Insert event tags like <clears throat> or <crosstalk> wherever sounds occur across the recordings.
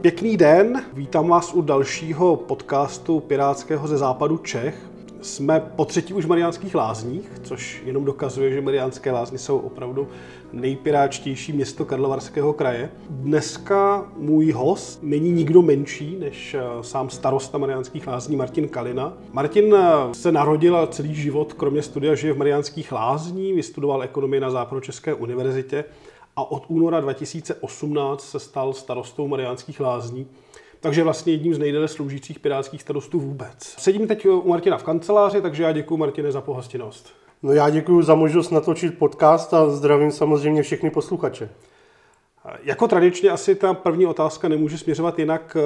Pěkný den, vítám vás u dalšího podcastu Pirátského ze západu Čech. Jsme po třetí už Mariánských lázních, což jenom dokazuje, že Mariánské lázny jsou opravdu nejpiráčtější město Karlovarského kraje. Dneska můj host není nikdo menší než eh, sám starosta Mariánských lázní Martin Kalina. Martin eh, se narodil a celý život, kromě studia, žije v Mariánských lázní, vystudoval ekonomii na Západočeské univerzitě a od února 2018 se stal starostou Mariánských lázní. Takže vlastně jedním z nejdéle sloužících pirátských starostů vůbec. Sedím teď u Martina v kanceláři, takže já děkuji Martine za pohostinnost. No já děkuji za možnost natočit podcast a zdravím samozřejmě všechny posluchače. Jako tradičně asi ta první otázka nemůže směřovat jinak,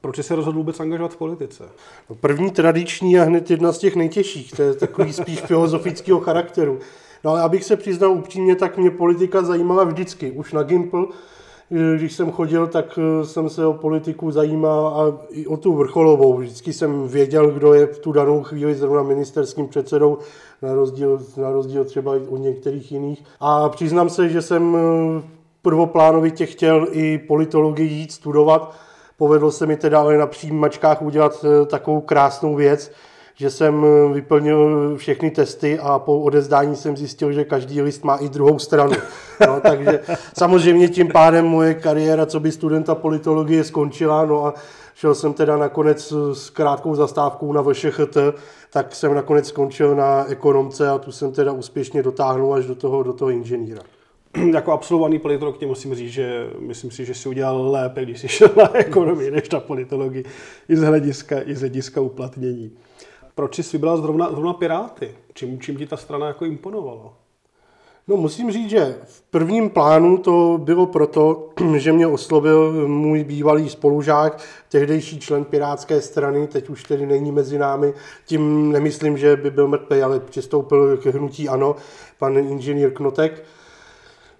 proč se rozhodl vůbec angažovat v politice? No první tradiční a hned jedna z těch nejtěžších, to je takový spíš <laughs> filozofického charakteru. No ale abych se přiznal upřímně, tak mě politika zajímala vždycky. Už na Gimpl, když jsem chodil, tak eh, jsem se o politiku zajímal a i o tu vrcholovou. Vždycky jsem věděl, kdo je v tu danou chvíli zrovna ministerským předsedou, na rozdíl, na rozdíl třeba od některých jiných. A přiznám se, že jsem eh, prvoplánovitě chtěl i politologii jít studovat. Povedlo se mi teda ale na přijímačkách udělat eh, takovou krásnou věc, že jsem eh, vyplnil všechny testy a po odezdání jsem zjistil, že každý list má i druhou stranu. <laughs> No, takže samozřejmě tím pádem moje kariéra co by studenta politologie skončila, no a šel jsem teda nakonec s krátkou zastávkou na VŠHT, tak jsem nakonec skončil na ekonomce a tu jsem teda úspěšně dotáhnul až do toho, do toho inženýra <clears throat> jako absolvovaný politolog tě musím říct, že myslím si, že si udělal lépe, když jsi šel na <laughs> ekonomii, než na politologii, i z hlediska, i z hlediska uplatnění. Proč jsi vybral zrovna, zrovna Piráty? Čím, čím ti ta strana jako imponovala? No musím říct, že v prvním plánu to bylo proto, <clears throat> že mě oslovil můj bývalý spolužák, tehdejší člen Pirátské strany, teď už tedy není mezi námi. Tím nemyslím, že by byl mrtvý, ale přistoupil k hnutí ANO, pan inženýr Knotek.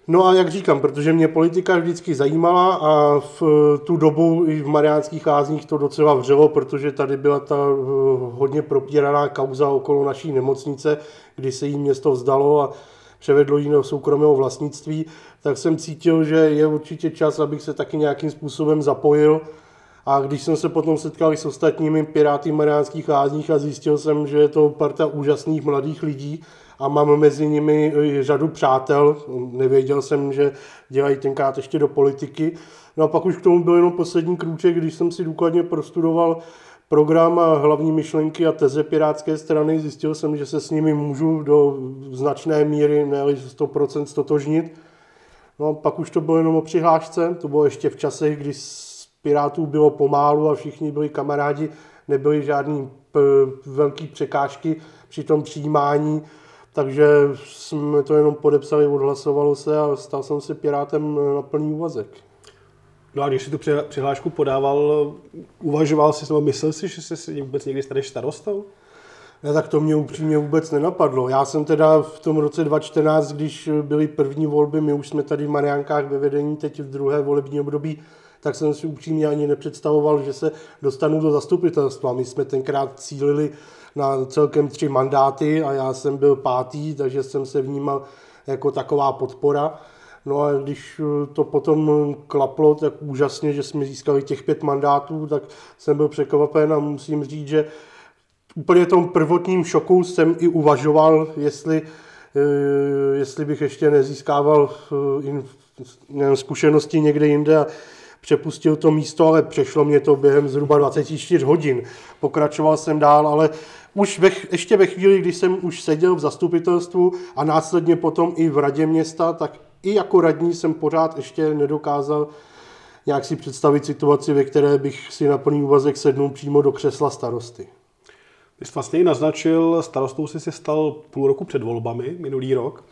No a jak říkám, protože mě politika vždycky zajímala a v tu dobu i v Mariánských lázních to docela vřelo, protože tady byla ta eh, hodně propíraná kauza okolo naší nemocnice, kdy se jí město vzdalo a převedlo ji do soukromého vlastnictví, tak jsem cítil, že je určitě čas, abych se taky nějakým způsobem zapojil. A když jsem se potom setkal s ostatními piráty Mariánských lázních a zjistil jsem, že je to parta úžasných mladých lidí, a mám mezi nimi řadu přátel. Nevěděl jsem, že dělají tenkrát ještě do politiky. No a pak už k tomu byl jenom poslední krůček, když jsem si důkladně prostudoval program a hlavní myšlenky a teze Pirátské strany. Zjistil jsem, že se s nimi můžu do značné míry, ne 100% stotožnit. No a pak už to bylo jenom o přihlášce, to bylo ještě v časech, kdy z Pirátů bylo pomálu a všichni byli kamarádi, nebyly žádný velký překážky při tom přijímání takže jsme to jenom podepsali, odhlasovalo se a stal jsem se Pirátem na plný úvazek. No a když jsi tu přihlášku podával, uvažoval jsi nebo myslel jsi, že jsi vůbec někdy staneš starostou? Ne, tak to mě upřímně vůbec nenapadlo. Já jsem teda v tom roce 2014, když byly první volby, my už jsme tady v Mariánkách ve vedení, teď v druhé volební období, tak jsem si upřímně ani nepředstavoval, že se dostanu do zastupitelstva. My jsme tenkrát cílili na celkem tři mandáty a já jsem byl pátý, takže jsem se vnímal jako taková podpora. No a když to potom klaplo tak úžasně, že jsme získali těch pět mandátů, tak jsem byl překvapen a musím říct, že úplně tom prvotním šoku jsem i uvažoval, jestli, eh, jestli bych ještě nezískával eh, zkušenosti někde jinde a přepustil to místo, ale přešlo mě to během zhruba 24 hodin. Pokračoval jsem dál, ale už ve, ještě ve chvíli, kdy jsem už seděl v zastupitelstvu a následně potom i v radě města, tak i jako radní jsem pořád ještě nedokázal nějak si představit situaci, ve které bych si na plný úvazek sednul přímo do křesla starosty. Ty jsi vlastně naznačil, starostou jsi se stal půl roku před volbami, minulý rok.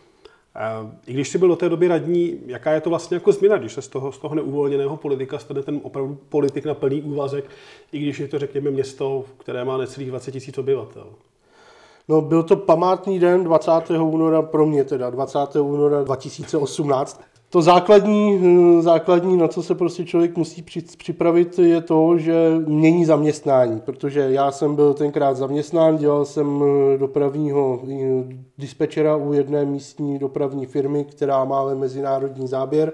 I když jsi byl do té doby radní, jaká je to vlastně jako změna, když se z toho, z toho neuvolněného politika stane ten opravdu politik na plný úvazek, i když je to, řekněme, město, které má necelých 20 tisíc obyvatel? No, byl to památný den 20. února pro mě teda, 20. února 2018. To základní, eh, základní, na co se prostě člověk musí připravit, je to, že mění zaměstnání, protože já jsem byl tenkrát zaměstnán, dělal jsem eh, dopravního eh, dispečera u jedné místní dopravní firmy, která má mezinárodní záběr.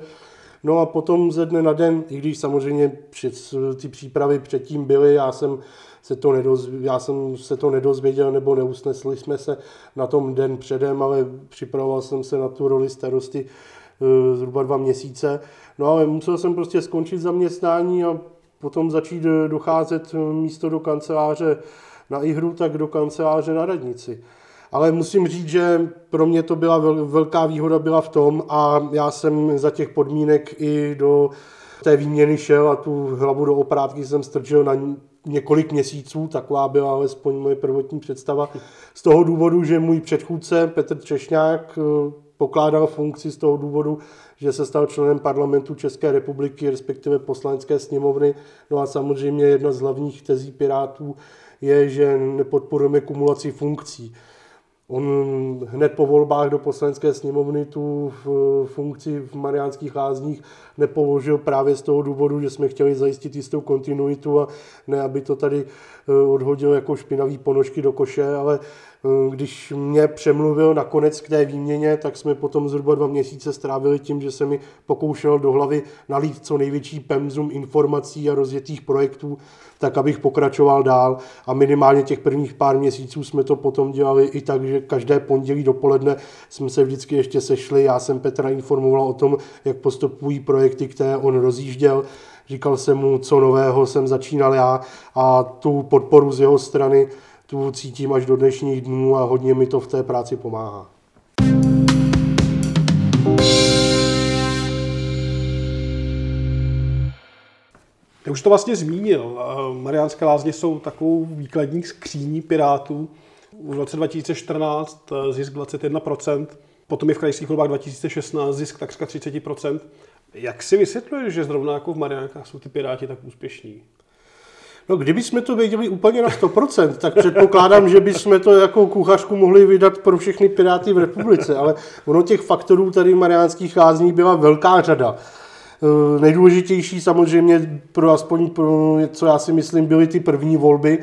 No a potom ze dne na den, i když samozřejmě ty přípravy předtím byly, já jsem se to nedozvěděl, já jsem se to nedozvěděl, nebo neusnesli jsme se na tom den předem, ale připravoval jsem se na tu roli starosty zhruba dva měsíce. No ale musel jsem prostě skončit zaměstnání a potom začít docházet místo do kanceláře na Ihru, tak do kanceláře na radnici. Ale musím říct, že pro mě to byla velká výhoda byla v tom a já jsem za těch podmínek i do té výměny šel a tu hlavu do oprátky jsem strčil na několik měsíců, taková byla alespoň moje prvotní představa, z toho důvodu, že můj předchůdce Petr Češňák eh, pokládal funkci z toho důvodu, že se stal členem parlamentu České republiky, respektive poslanecké sněmovny. No a samozřejmě jedna z hlavních tezí Pirátů je, že nepodporujeme kumulaci funkcí. On hned po volbách do poslanecké sněmovny tu funkci v Mariánských lázních nepoložil právě z toho důvodu, že jsme chtěli zajistit jistou kontinuitu a ne, aby to tady eh, odhodil jako špinavý ponožky do koše, ale když mě přemluvil nakonec k té výměně, tak jsme potom zhruba dva měsíce strávili tím, že se mi pokoušel do hlavy nalít co největší pemzum informací a rozjetých projektů, tak abych pokračoval dál. A minimálně těch prvních pár měsíců jsme to potom dělali i tak, že každé pondělí dopoledne jsme se vždycky ještě sešli. Já jsem Petra informoval o tom, jak postupují projekty, které on rozjížděl říkal jsem mu, co nového jsem začínal já a tu podporu z jeho strany tu cítím až do dnešních dnů a hodně mi to v té práci pomáhá. Ty už to vlastně zmínil. Mariánské lázně jsou takovou výkladní skříní Pirátů. V roce 2014 eh, zisk 21%, potom je v krajských volbách 2016 zisk takřka 30%. Jak si vysvětluješ, že zrovna jako v Mariánkách jsou ty Piráti tak úspěšní? No, kdyby jsme to věděli úplně na 100%, tak předpokládám, že bychom to jako kuchařku mohli vydat pro všechny piráty v republice, ale ono těch faktorů tady Mariánských lázní byla velká řada. E, nejdůležitější samozřejmě pro aspoň pro, co já si myslím, byly ty první volby,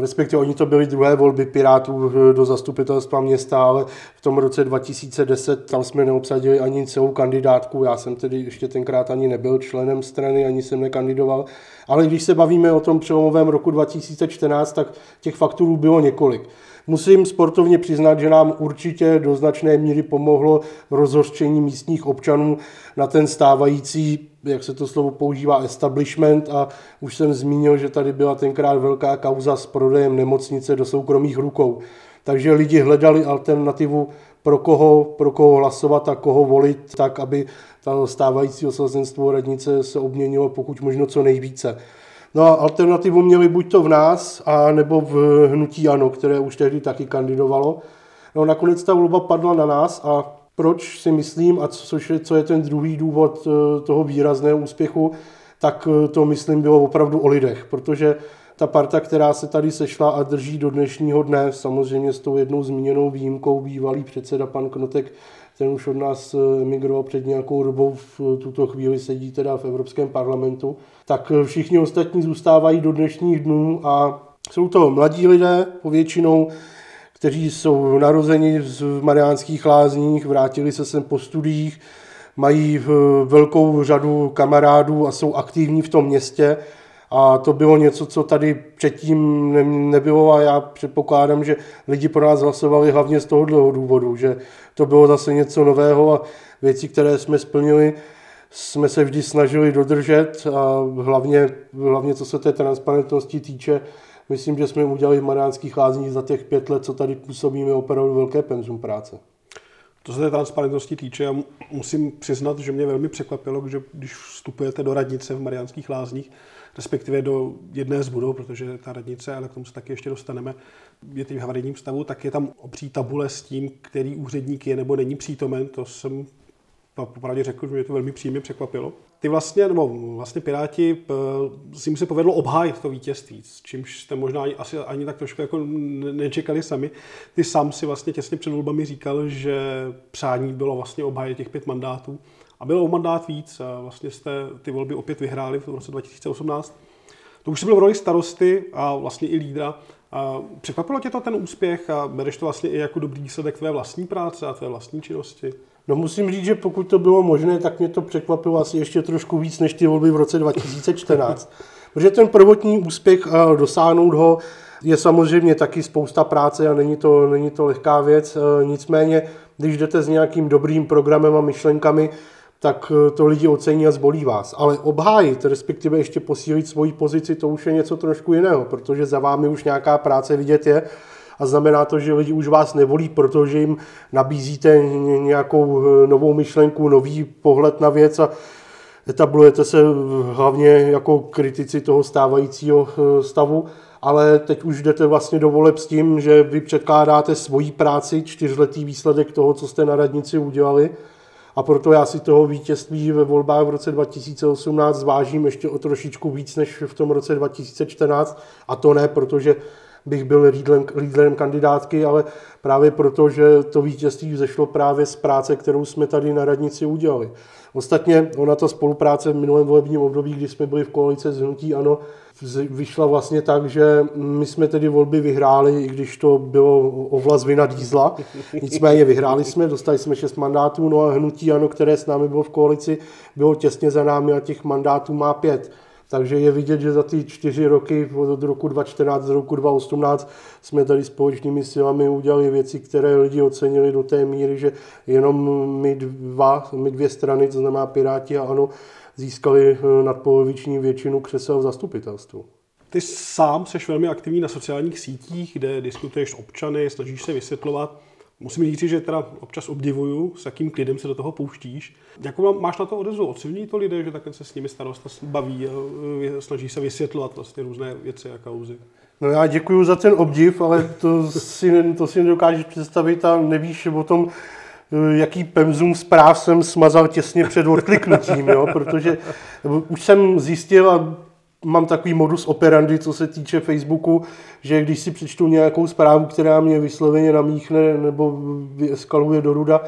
respektive oni to byly druhé volby Pirátů do zastupitelstva města, ale v tom roce 2010 tam jsme neobsadili ani celou kandidátku, já jsem tedy ještě tenkrát ani nebyl členem strany, ani jsem nekandidoval, ale když se bavíme o tom přelomovém roku 2014, tak těch fakturů bylo několik. Musím sportovně přiznat, že nám určitě do značné míry pomohlo rozhořčení místních občanů na ten stávající, jak se to slovo používá, establishment a už jsem zmínil, že tady byla tenkrát velká kauza s prodejem nemocnice do soukromých rukou. Takže lidi hledali alternativu, pro koho, pro koho hlasovat a koho volit, tak aby ta stávající osazenstvo radnice se obměnilo pokud možno co nejvíce. No a alternativu měli buď to v nás, a nebo v hnutí ANO, které už tehdy taky kandidovalo. No nakonec ta volba padla na nás a proč si myslím, a co je, co je ten druhý důvod eh, toho výrazného úspěchu, tak eh, to myslím bylo opravdu o lidech, protože ta parta, která se tady sešla a drží do dnešního dne, samozřejmě s tou jednou zmíněnou výjimkou bývalý předseda pan Knotek, ten už od nás eh, emigroval před nějakou dobou, v tuto chvíli sedí teda v Evropském parlamentu, tak všichni ostatní zůstávají do dnešních dnů a jsou to mladí lidé povětšinou, kteří jsou narozeni v Mariánských lázních, vrátili se sem po studiích, mají eh, velkou řadu kamarádů a jsou aktivní v tom městě. A to bylo něco, co tady předtím nebylo a já předpokládám, že lidi pro nás hlasovali hlavně z tohohle důvodu, že to bylo zase něco nového a věci, které jsme splnili, jsme se vždy snažili dodržet a hlavně, hlavně co se té transparentnosti týče, myslím, že jsme udělali v Mariánských lázních za těch pět let, co tady působíme, opravdu velké penzum práce. To se té transparentnosti týče, já musím přiznat, že mě velmi překvapilo, že když vstupujete do radnice v Mariánských lázních, respektive do jedné z budov, protože ta radnice, ale k tomu se taky ještě dostaneme, je teď v havarijním stavu, tak je tam obří tabule s tím, který úředník je nebo není přítomen. To jsem popravdě řekl, že mě to velmi příjemně překvapilo. Ty vlastně, nebo vlastně Piráti, si jim se povedlo obhájit to vítězství, s čímž jste možná asi ani tak trošku jako nečekali sami. Ty sám si vlastně těsně před volbami říkal, že přání bylo vlastně obhájit těch pět mandátů. A bylo o mandát víc. Vlastně jste ty volby opět vyhráli v roce 2018. To už se byl v roli starosty a vlastně i lídra A překvapilo tě to ten úspěch a bereš to vlastně i jako dobrý výsledek tvé vlastní práce a tvé vlastní činnosti? No musím říct, že pokud to bylo možné, tak mě to překvapilo asi ještě trošku víc než ty volby v roce 2014. <laughs> Protože ten prvotní úspěch a dosáhnout ho je samozřejmě taky spousta práce a není to, není to lehká věc. E, nicméně, když jdete s nějakým dobrým programem a myšlenkami, tak e, to lidi ocení a zbolí vás. Ale obhájit, respektive ještě posílit svoji pozici, to už je něco trošku jiného, protože za vámi už nějaká práce vidět je a znamená to, že lidi už vás nevolí, protože jim nabízíte nějakou e, novou myšlenku, nový pohled na věc a etablujete se hlavně jako kritici toho stávajícího stavu ale teď už jdete vlastně do voleb s tím, že vy předkládáte svoji práci, čtyřletý výsledek toho, co jste na radnici udělali. A proto já si toho vítězství ve volbách v roce 2018 zvážím ještě o trošičku víc než v tom roce 2014. A to ne, protože bych byl lídlem, lídlem kandidátky, ale právě proto, že to vítězství vzešlo právě z práce, kterou jsme tady na radnici udělali. Ostatně ona ta spolupráce v minulém volebním období, kdy jsme byli v koalici z Hnutí Ano, vyšla vlastně tak, že my jsme tedy volby vyhráli, i když to bylo o vlas vina dízla. Nicméně vyhráli jsme, dostali jsme šest mandátů, no a Hnutí Ano, které s námi bylo v koalici, bylo těsně za námi a těch mandátů má pět. Takže je vidět, že za ty čtyři roky od roku 2014 do roku 2018 jsme tady společnými silami udělali věci, které lidi ocenili do té míry, že jenom my, dva, my dvě strany, to znamená Piráti a ANO, získali eh, nadpoloviční většinu křesel v zastupitelstvu. Ty sám jsi velmi aktivní na sociálních sítích, kde diskutuješ s občany, snažíš se vysvětlovat. Musím říct, že teda občas obdivuju, s jakým klidem se do toho pouštíš. Jakou máš na to odezvu? Oceňují to lidé, že takhle se s nimi starosta baví a eh, snaží se vysvětlovat vlastně různé věci a kauzy? No já děkuji za ten obdiv, ale to si, to si nedokážeš představit a nevíš o tom, eh, jaký pemzum zpráv jsem smazal těsně před odkliknutím, jo? protože už jsem zjistil a mám takový modus operandi, co se týče Facebooku, že když si přečtu nějakou zprávu, která mě vysloveně namíchne nebo eskaluje do ruda,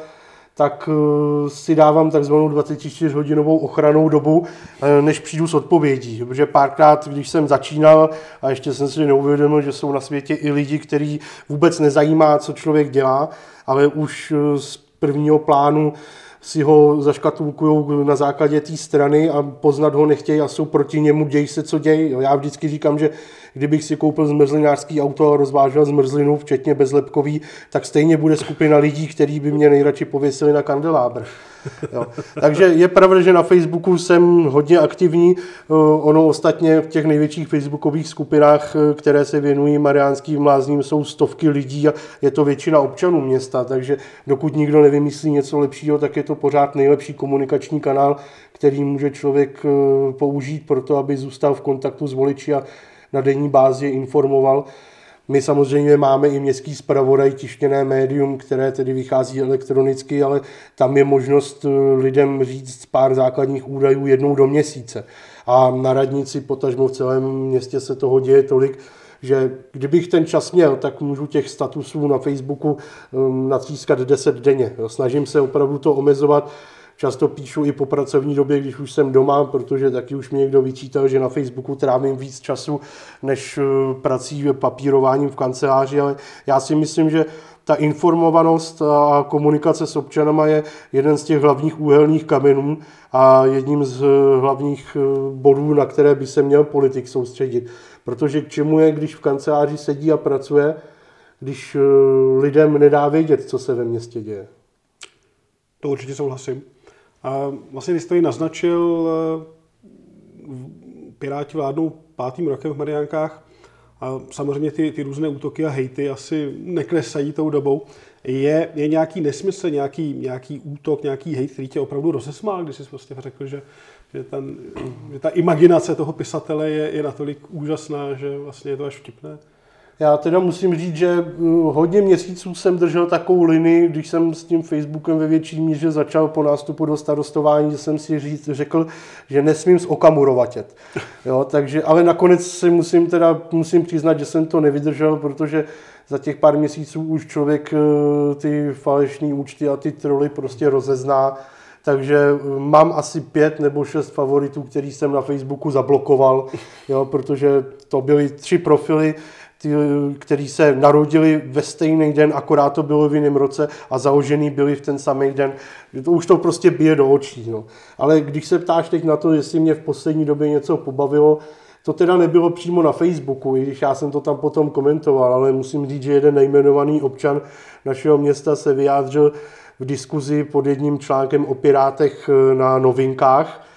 tak eh, si dávám takzvanou 24-hodinovou ochranou dobu, eh, než přijdu s odpovědí. Protože párkrát, když jsem začínal a ještě jsem si neuvědomil, že jsou na světě i lidi, který vůbec nezajímá, co člověk dělá, ale už eh, z prvního plánu si ho zaškatulkují na základě té strany a poznat ho nechtějí a jsou proti němu, děj se, co děj. Já vždycky říkám, že kdybych si koupil zmrzlinářský auto a rozvážel zmrzlinu, včetně bezlepkový, tak stejně bude skupina lidí, který by mě nejradši pověsili na kandelábr. <laughs> Jo. Takže je pravda, že na Facebooku jsem hodně aktivní. Eh, ono ostatně v těch největších facebookových skupinách, eh, které se věnují mariánským lázním, jsou stovky lidí a je to většina občanů města, takže dokud nikdo nevymyslí něco lepšího, tak je to pořád nejlepší komunikační kanál, který může člověk eh, použít pro to, aby zůstal v kontaktu s voliči a na denní bázi informoval. My samozřejmě máme i městský zpravodaj, tištěné médium, které tedy vychází elektronicky, ale tam je možnost eh, lidem říct pár základních údajů jednou do měsíce. A na radnici, potažmo v celém městě se toho děje tolik, že kdybych ten čas měl, tak můžu těch statusů na Facebooku um, natřískat 10 denně. Snažím se opravdu to omezovat, Často píšu i po pracovní době, když už jsem doma, protože taky už mi někdo vyčítal, že na Facebooku trávím víc času než eh, prací papírováním v kanceláři, ale já si myslím, že ta informovanost a komunikace s občanama je jeden z těch hlavních úhelných kamenů a jedním z eh, hlavních eh, bodů, na které by se měl politik soustředit. Protože k čemu je, když v kanceláři sedí a pracuje, když lidem nedá vědět, co se ve městě děje. To určitě souhlasím. A vlastně vy jste ji naznačil, eh, Piráti vládnou pátým rokem v Mariánkách a samozřejmě ty, ty různé útoky a hejty asi neklesají tou dobou. Je, je nějaký nesmysl, nějaký, nějaký útok, nějaký hejt, který tě opravdu rozesmál, když jsi prostě řekl, že, že, ten, že ta imaginace toho pisatele je, je natolik úžasná, že vlastně je to až vtipné? Já teda musím říct, že eh, hodně měsíců jsem držel takovou linii, když jsem s tím Facebookem ve větší míře začal po nástupu do starostování, že jsem si říct, řekl, že nesmím zokamurovatět. Jo, takže, ale nakonec si musím teda musím přiznat, že jsem to nevydržel, protože za těch pár měsíců už člověk eh, ty falešné účty a ty troly prostě rozezná. Takže eh, mám asi pět nebo šest favoritů, který jsem na Facebooku zablokoval, jo, protože to byly tři profily, ty, který se narodili ve stejný den, akorát to bylo v jiném roce a založený byli v ten samý den. To už to prostě bije do očí. No. Ale když se ptáš teď na to, jestli mě v poslední době něco pobavilo, to teda nebylo přímo na Facebooku, i když já jsem to tam potom komentoval, ale musím říct, že jeden nejmenovaný občan našeho města se vyjádřil v diskuzi pod jedním článkem o Pirátech eh, na novinkách.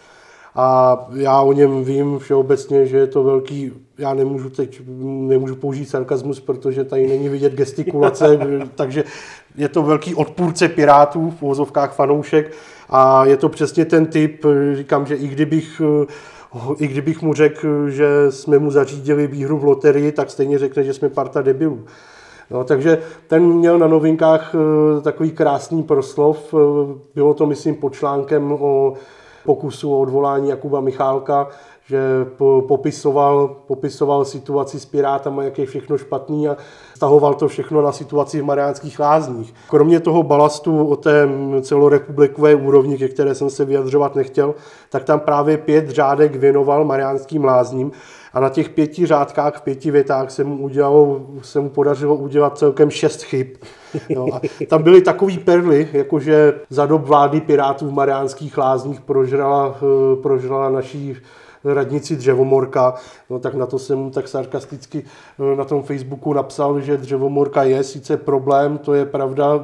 A já o něm vím všeobecně, že je to velký, já nemůžu teď, nemůžu použít sarkazmus, protože tady není vidět gestikulace, <laughs> takže je to velký odpůrce Pirátů v uvozovkách fanoušek a je to přesně ten typ, říkám, že i kdybych i kdybych mu řekl, že jsme mu zařídili výhru v loterii, tak stejně řekne, že jsme parta debilů. No, takže ten měl na novinkách eh, takový krásný proslov. Eh, bylo to, myslím, pod článkem o pokusu o odvolání Jakuba Michálka, že popisoval, popisoval situaci s Pirátama, jak je všechno špatný a stahoval to všechno na situaci v Mariánských lázních. Kromě toho balastu o té celorepublikové úrovni, ke které jsem se vyjadřovat nechtěl, tak tam právě pět řádek věnoval Mariánským lázním a na těch pěti řádkách, v pěti větách se mu, udělalo, se mu podařilo udělat celkem šest chyb. Jo, a tam byly takové perly, jakože za dob vlády Pirátů v Mariánských lázních prožrala, eh, prožrala naší radnici Dřevomorka, no tak na to jsem tak sarkasticky eh, na tom Facebooku napsal, že Dřevomorka je sice problém, to je pravda,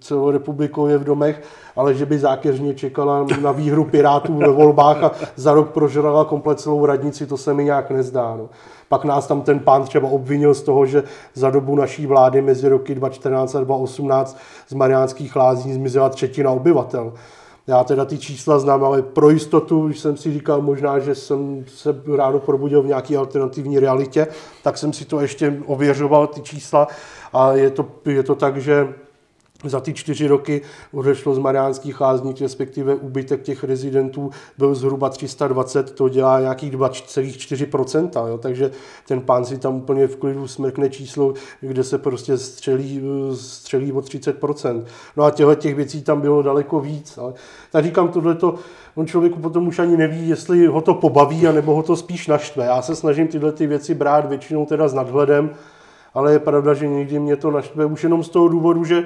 celou republikou je v domech, ale že by zákeřně čekala na výhru Pirátů ve volbách a za rok prožrala komplet celou radnici, to se mi nějak nezdá. No. Pak nás tam ten pán třeba obvinil z toho, že za dobu naší vlády mezi roky 2014 a 2018 z Mariánských lázní zmizela třetina obyvatel. Já teda ty čísla znám, ale pro jistotu, když jsem si říkal možná, že jsem se ráno probudil v nějaké alternativní realitě, tak jsem si to ještě ověřoval, ty čísla. A je to, je to tak, že za ty čtyři roky odešlo z Mariánských lázní, respektive úbytek těch rezidentů byl zhruba 320, to dělá nějakých 2,4%, jo, takže ten pán si tam úplně v klidu smrkne číslo, kde se prostě střelí, střelí o 30%. No a těchto těch věcí tam bylo daleko víc. Ale tak říkám, tohleto, on člověku potom už ani neví, jestli ho to pobaví, anebo ho to spíš naštve. Já se snažím tyhle ty věci brát většinou teda s nadhledem, ale je pravda, že někdy mě to naštve už jenom z toho důvodu, že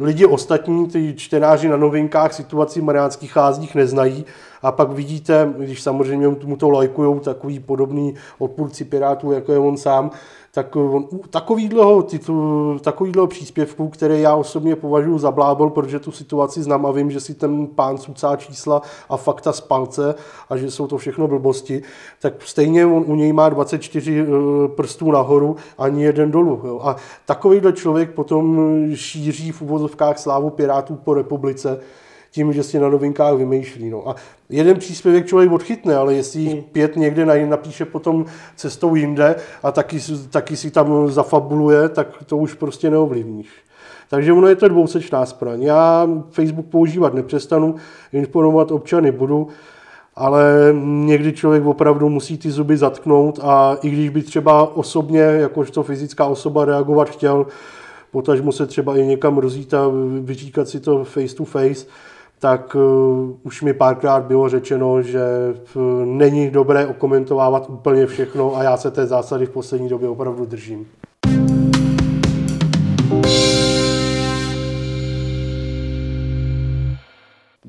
lidi ostatní, ty čtenáři na novinkách situaci v Mariánských lázních neznají a pak vidíte, když samozřejmě mu to lajkují takový podobný odpůrci Pirátů, jako je on sám, tak on, takovýhleho, titul, takovýhleho příspěvku, které já osobně považuji za blábol, protože tu situaci znám a vím, že si ten pán sucá čísla a fakta z palce a že jsou to všechno blbosti, tak stejně on u něj má 24 eh, prstů nahoru, ani jeden dolů. Jo. A takovýhle člověk potom šíří v uvozovkách slávu Pirátů po republice, tím, že si na novinkách vymýšlí. No. A jeden příspěvek člověk odchytne, ale jestli jich hmm. pět někde napíše potom cestou jinde a taky, taky si tam zafabuluje, tak to už prostě neovlivníš. Takže ono je to dvousečná zbraň. Já Facebook používat nepřestanu, informovat občany budu, ale někdy člověk opravdu musí ty zuby zatknout a i když by třeba osobně, jakožto fyzická osoba reagovat chtěl, potažmo se třeba i někam rozít a vyříkat si to face to face, tak uh, už mi párkrát bylo řečeno, že uh, není dobré okomentovávat úplně všechno a já se té zásady v poslední době opravdu držím.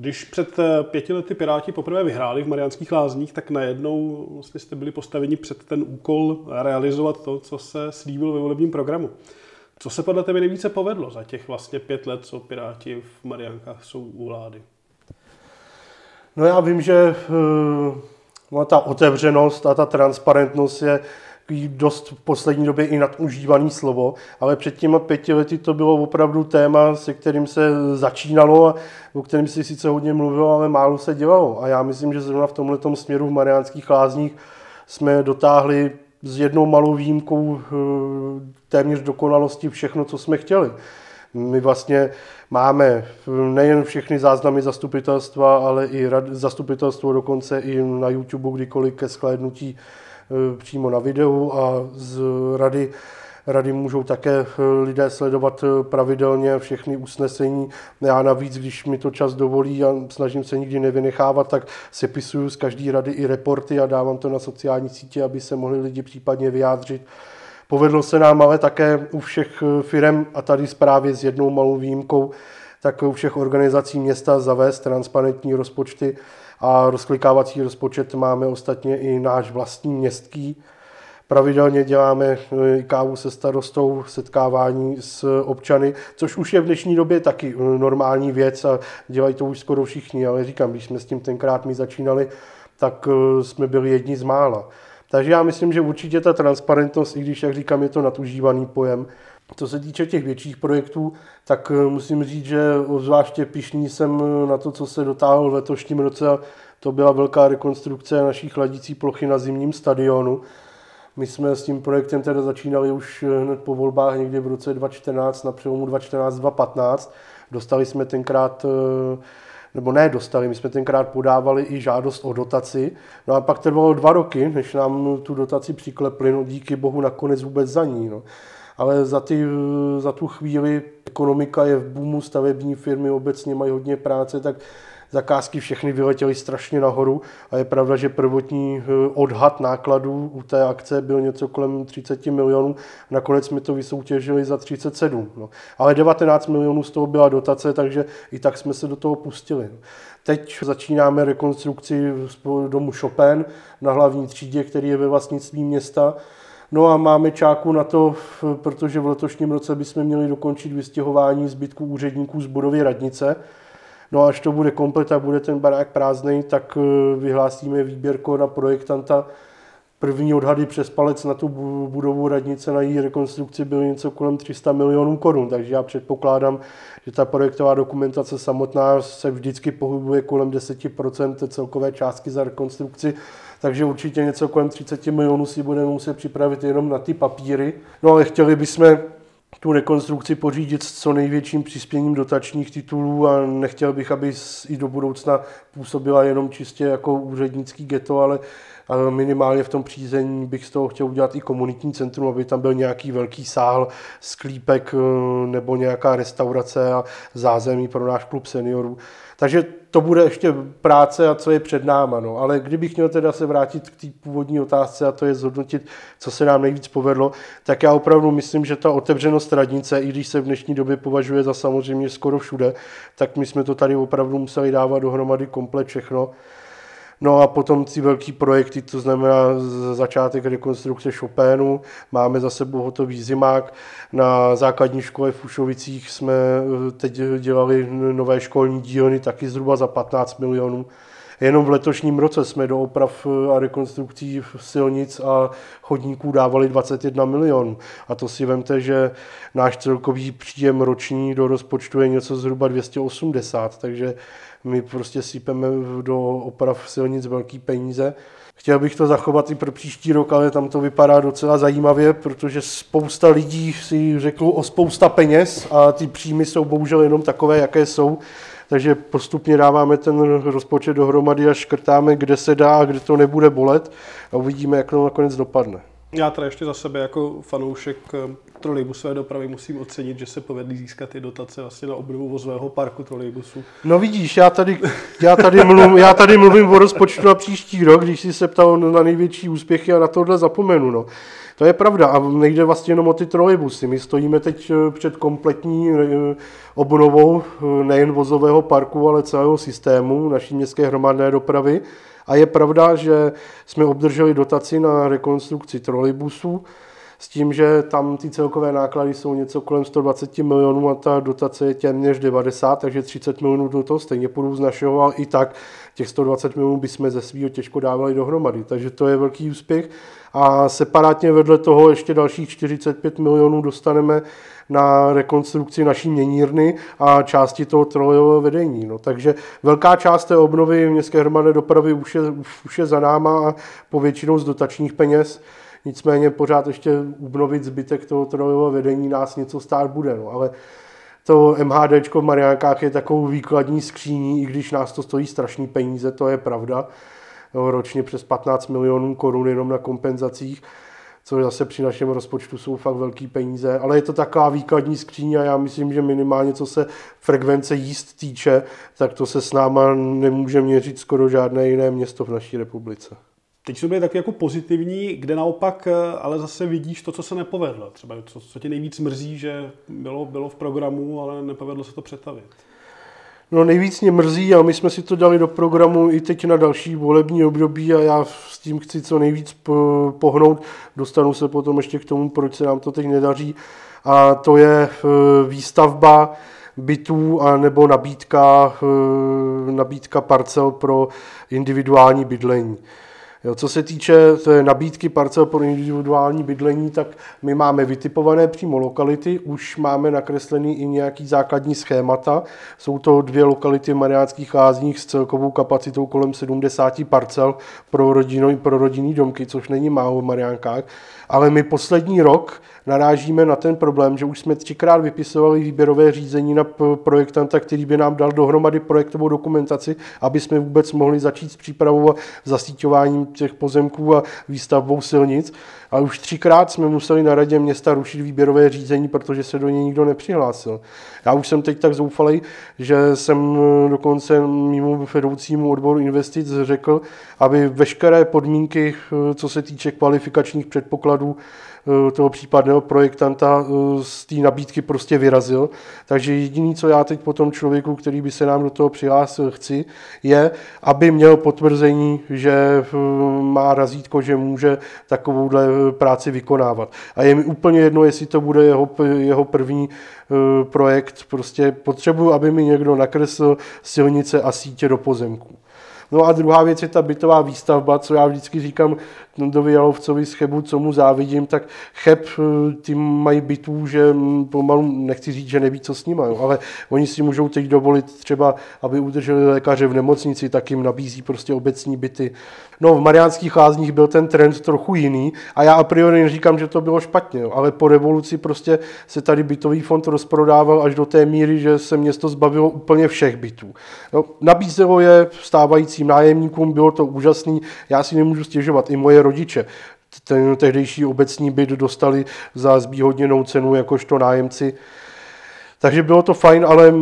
Když před eh, pěti lety Piráti poprvé vyhráli v Mariánských lázních, tak najednou vlastně jste byli postaveni před ten úkol realizovat to, co se slíbil ve volebním programu. Co se podle tebe nejvíce povedlo za těch vlastně pět let, co Piráti v Mariánkách jsou u vlády? No já vím, že uh, ta otevřenost a ta transparentnost je dost v poslední době i nadužívaný slovo, ale před těma pěti lety to bylo opravdu téma, se kterým se začínalo a o kterém si sice hodně mluvilo, ale málo se dělalo. A já myslím, že zrovna v tomhle směru v Mariánských lázních jsme dotáhli s jednou malou výjimkou eh, téměř dokonalosti všechno, co jsme chtěli. My vlastně máme nejen všechny záznamy zastupitelstva, ale i rad, zastupitelstvo dokonce i na YouTube kdykoliv ke shlédnutí eh, přímo na videu a z rady Rady můžou také eh, lidé sledovat pravidelně všechny usnesení. Já navíc, když mi to čas dovolí a snažím se nikdy nevynechávat, tak sepisuju z každé rady i reporty a dávám to na sociální sítě, aby se mohli lidi případně vyjádřit Povedlo se nám ale také u všech firm a tady právě s jednou malou výjimkou, tak u všech organizací města zavést transparentní rozpočty a rozklikávací rozpočet máme ostatně i náš vlastní městský. Pravidelně děláme eh, kávu se starostou, setkávání s občany, což už je v dnešní době taky eh, normální věc a dělají to už skoro všichni, ale říkám, když jsme s tím tenkrát my začínali, tak eh, jsme byli jedni z mála. Takže já myslím, že určitě ta transparentnost, i když, jak říkám, je to natužívaný pojem, co se týče těch větších projektů, tak musím říct, že zvláště pišný jsem na to, co se dotáhlo v letošním roce. To byla velká rekonstrukce naší chladicí plochy na zimním stadionu. My jsme s tím projektem teda začínali už hned po volbách někdy v roce 2014, na přelomu 2014-2015. Dostali jsme tenkrát eh, nebo ne dostali, my jsme tenkrát podávali i žádost o dotaci, no a pak trvalo dva roky, než nám tu dotaci přiklepli, no díky bohu nakonec vůbec za ní. No. Ale za, ty, za tu chvíli ekonomika je v boomu, stavební firmy obecně mají hodně práce, tak zakázky všechny vyletěly strašně nahoru a je pravda, že prvotní eh, odhad nákladů u té akce byl něco kolem 30 milionů, nakonec jsme to vysoutěžili za 37. No. Ale 19 milionů z toho byla dotace, takže i tak jsme se do toho pustili. Teď začínáme rekonstrukci domu Chopin na hlavní třídě, který je ve vlastnictví města. No a máme čáku na to, protože v letošním roce bychom měli dokončit vystěhování zbytků úředníků z budovy radnice, No a až to bude komplet a bude ten barák prázdný, tak eh, vyhlásíme výběrko na projektanta. První odhady přes palec na tu budovu radnice, na její rekonstrukci byly něco kolem 300 milionů korun, takže já předpokládám, že ta projektová dokumentace samotná se vždycky pohybuje kolem 10% celkové částky za rekonstrukci, takže určitě něco kolem 30 milionů si budeme muset připravit jenom na ty papíry. No ale chtěli bychom tu rekonstrukci pořídit s co největším přispěním dotačních titulů a nechtěl bych, aby i do budoucna působila jenom čistě jako úřednický geto, ale minimálně v tom přízení bych z toho chtěl udělat i komunitní centrum, aby tam byl nějaký velký sál, sklípek eh, nebo nějaká restaurace a zázemí pro náš klub seniorů. Takže to bude ještě práce a co je před náma. No. Ale kdybych měl teda se vrátit k té původní otázce a to je zhodnotit, co se nám nejvíc povedlo, tak já opravdu myslím, že ta otevřenost radnice, i když se v dnešní době považuje za samozřejmě skoro všude, tak my jsme to tady opravdu museli dávat dohromady komplet všechno. No a potom ty velký projekty, to znamená začátek rekonstrukce Chopinu, máme za sebou hotový zimák. Na základní škole v Ušovicích jsme eh, teď dělali nové školní dílny taky zhruba za 15 milionů. Jenom v letošním roce jsme do oprav eh, a rekonstrukcí silnic a chodníků dávali 21 milionů. A to si vemte, že náš celkový příjem roční do rozpočtu je něco zhruba 280, takže my prostě sypeme do oprav silnic velký peníze. Chtěl bych to zachovat i pro příští rok, ale tam to vypadá docela zajímavě, protože spousta lidí si řeklo o spousta peněz a ty příjmy jsou bohužel jenom takové, jaké jsou. Takže postupně dáváme ten rozpočet dohromady a škrtáme, kde se dá a kde to nebude bolet a uvidíme, jak to nakonec dopadne. Já teda ještě za sebe jako fanoušek eh, trolejbusové dopravy musím ocenit, že se povedly získat ty dotace vlastně na obnovu vozového parku trolejbusu. No vidíš, já tady, já tady, mluvím, já tady mluvím o rozpočtu na příští rok, když jsi se ptal na největší úspěchy a na tohle zapomenu. No. To je pravda a nejde vlastně jenom o ty trolejbusy. My stojíme teď eh, před kompletní eh, obnovou nejen vozového parku, ale celého systému naší městské hromadné dopravy. A je pravda, že jsme obdrželi dotaci na rekonstrukci trolejbusů, s tím, že tam ty celkové náklady jsou něco kolem 120 milionů a ta dotace je téměř 90, takže 30 milionů do toho stejně půjdu z našeho, ale i tak těch 120 milionů bychom ze svého těžko dávali dohromady. Takže to je velký úspěch. A separátně vedle toho ještě dalších 45 milionů dostaneme na rekonstrukci naší měnírny a části toho trolejového vedení. No, takže velká část té obnovy městské hromadné dopravy už je, už je za náma a povětšinou z dotačních peněz. Nicméně pořád ještě obnovit zbytek toho trojového vedení nás něco stát bude. No. Ale to MHD v Mariánkách je takovou výkladní skříní, i když nás to stojí strašný peníze, to je pravda. No, ročně přes 15 milionů korun jenom na kompenzacích, což zase při našem rozpočtu jsou fakt velký peníze, ale je to taková výkladní skříň a já myslím, že minimálně co se frekvence jíst týče, tak to se s náma nemůže měřit skoro žádné jiné město v naší republice. Teď jsou byly taky jako pozitivní, kde naopak ale zase vidíš to, co se nepovedlo. Třeba co, co tě nejvíc mrzí, že bylo, bylo v programu, ale nepovedlo se to přetavit. No nejvíc mě mrzí a my jsme si to dali do programu i teď na další volební období a já s tím chci co nejvíc pohnout. Dostanu se potom ještě k tomu, proč se nám to teď nedaří. A to je e, výstavba bytů a nebo nabídka, e, nabídka parcel pro individuální bydlení. Jo, co se týče nabídky parcel pro individuální bydlení, tak my máme vytipované přímo lokality, už máme nakreslený i nějaký základní schémata. Jsou to dvě lokality v Mariánských lázních s celkovou kapacitou kolem 70 parcel pro, rodinu, pro rodinný domky, což není málo v Mariánkách. Ale my poslední rok narážíme na ten problém, že už jsme třikrát vypisovali výběrové řízení na projektanta, který by nám dal dohromady projektovou dokumentaci, aby jsme vůbec mohli začít s přípravou a zasíťováním těch pozemků a výstavbou silnic. A už třikrát jsme museli na radě města rušit výběrové řízení, protože se do něj nikdo nepřihlásil. Já už jsem teď tak zoufalý, že jsem dokonce mimo vedoucímu odboru investic řekl, aby veškeré podmínky, co se týče kvalifikačních předpokladů, Eh, toho případného projektanta eh, z té nabídky prostě vyrazil. Takže jediný, co já teď po tom člověku, který by se nám do toho přihlásil, chci, je, aby měl potvrzení, že eh, má razítko, že může takovouhle práci vykonávat. A je mi úplně jedno, jestli to bude jeho, jeho první projekt. Prostě potřebuji, aby mi někdo nakresl silnice a sítě do pozemků. No a druhá věc je ta bytová výstavba, co já vždycky říkám Nondovi Jalovcovi z Chebu, co mu závidím, tak Cheb eh, tím mají bytů, že hm, pomalu, nechci říct, že neví, co s nimi, ale oni si můžou teď dovolit třeba, aby udrželi lékaře v nemocnici, tak jim nabízí prostě obecní byty. No, v Mariánských lázních byl ten trend trochu jiný a já a priori říkám, že to bylo špatně, ale po revoluci prostě se tady bytový fond rozprodával až do té míry, že se město zbavilo úplně všech bytů. No, nabízelo je stávajícím nájemníkům, bylo to úžasný, já si nemůžu stěžovat, i moje rodiče. Ten tehdejší obecní byt dostali za zvýhodněnou cenu jakožto nájemci takže bylo to fajn, ale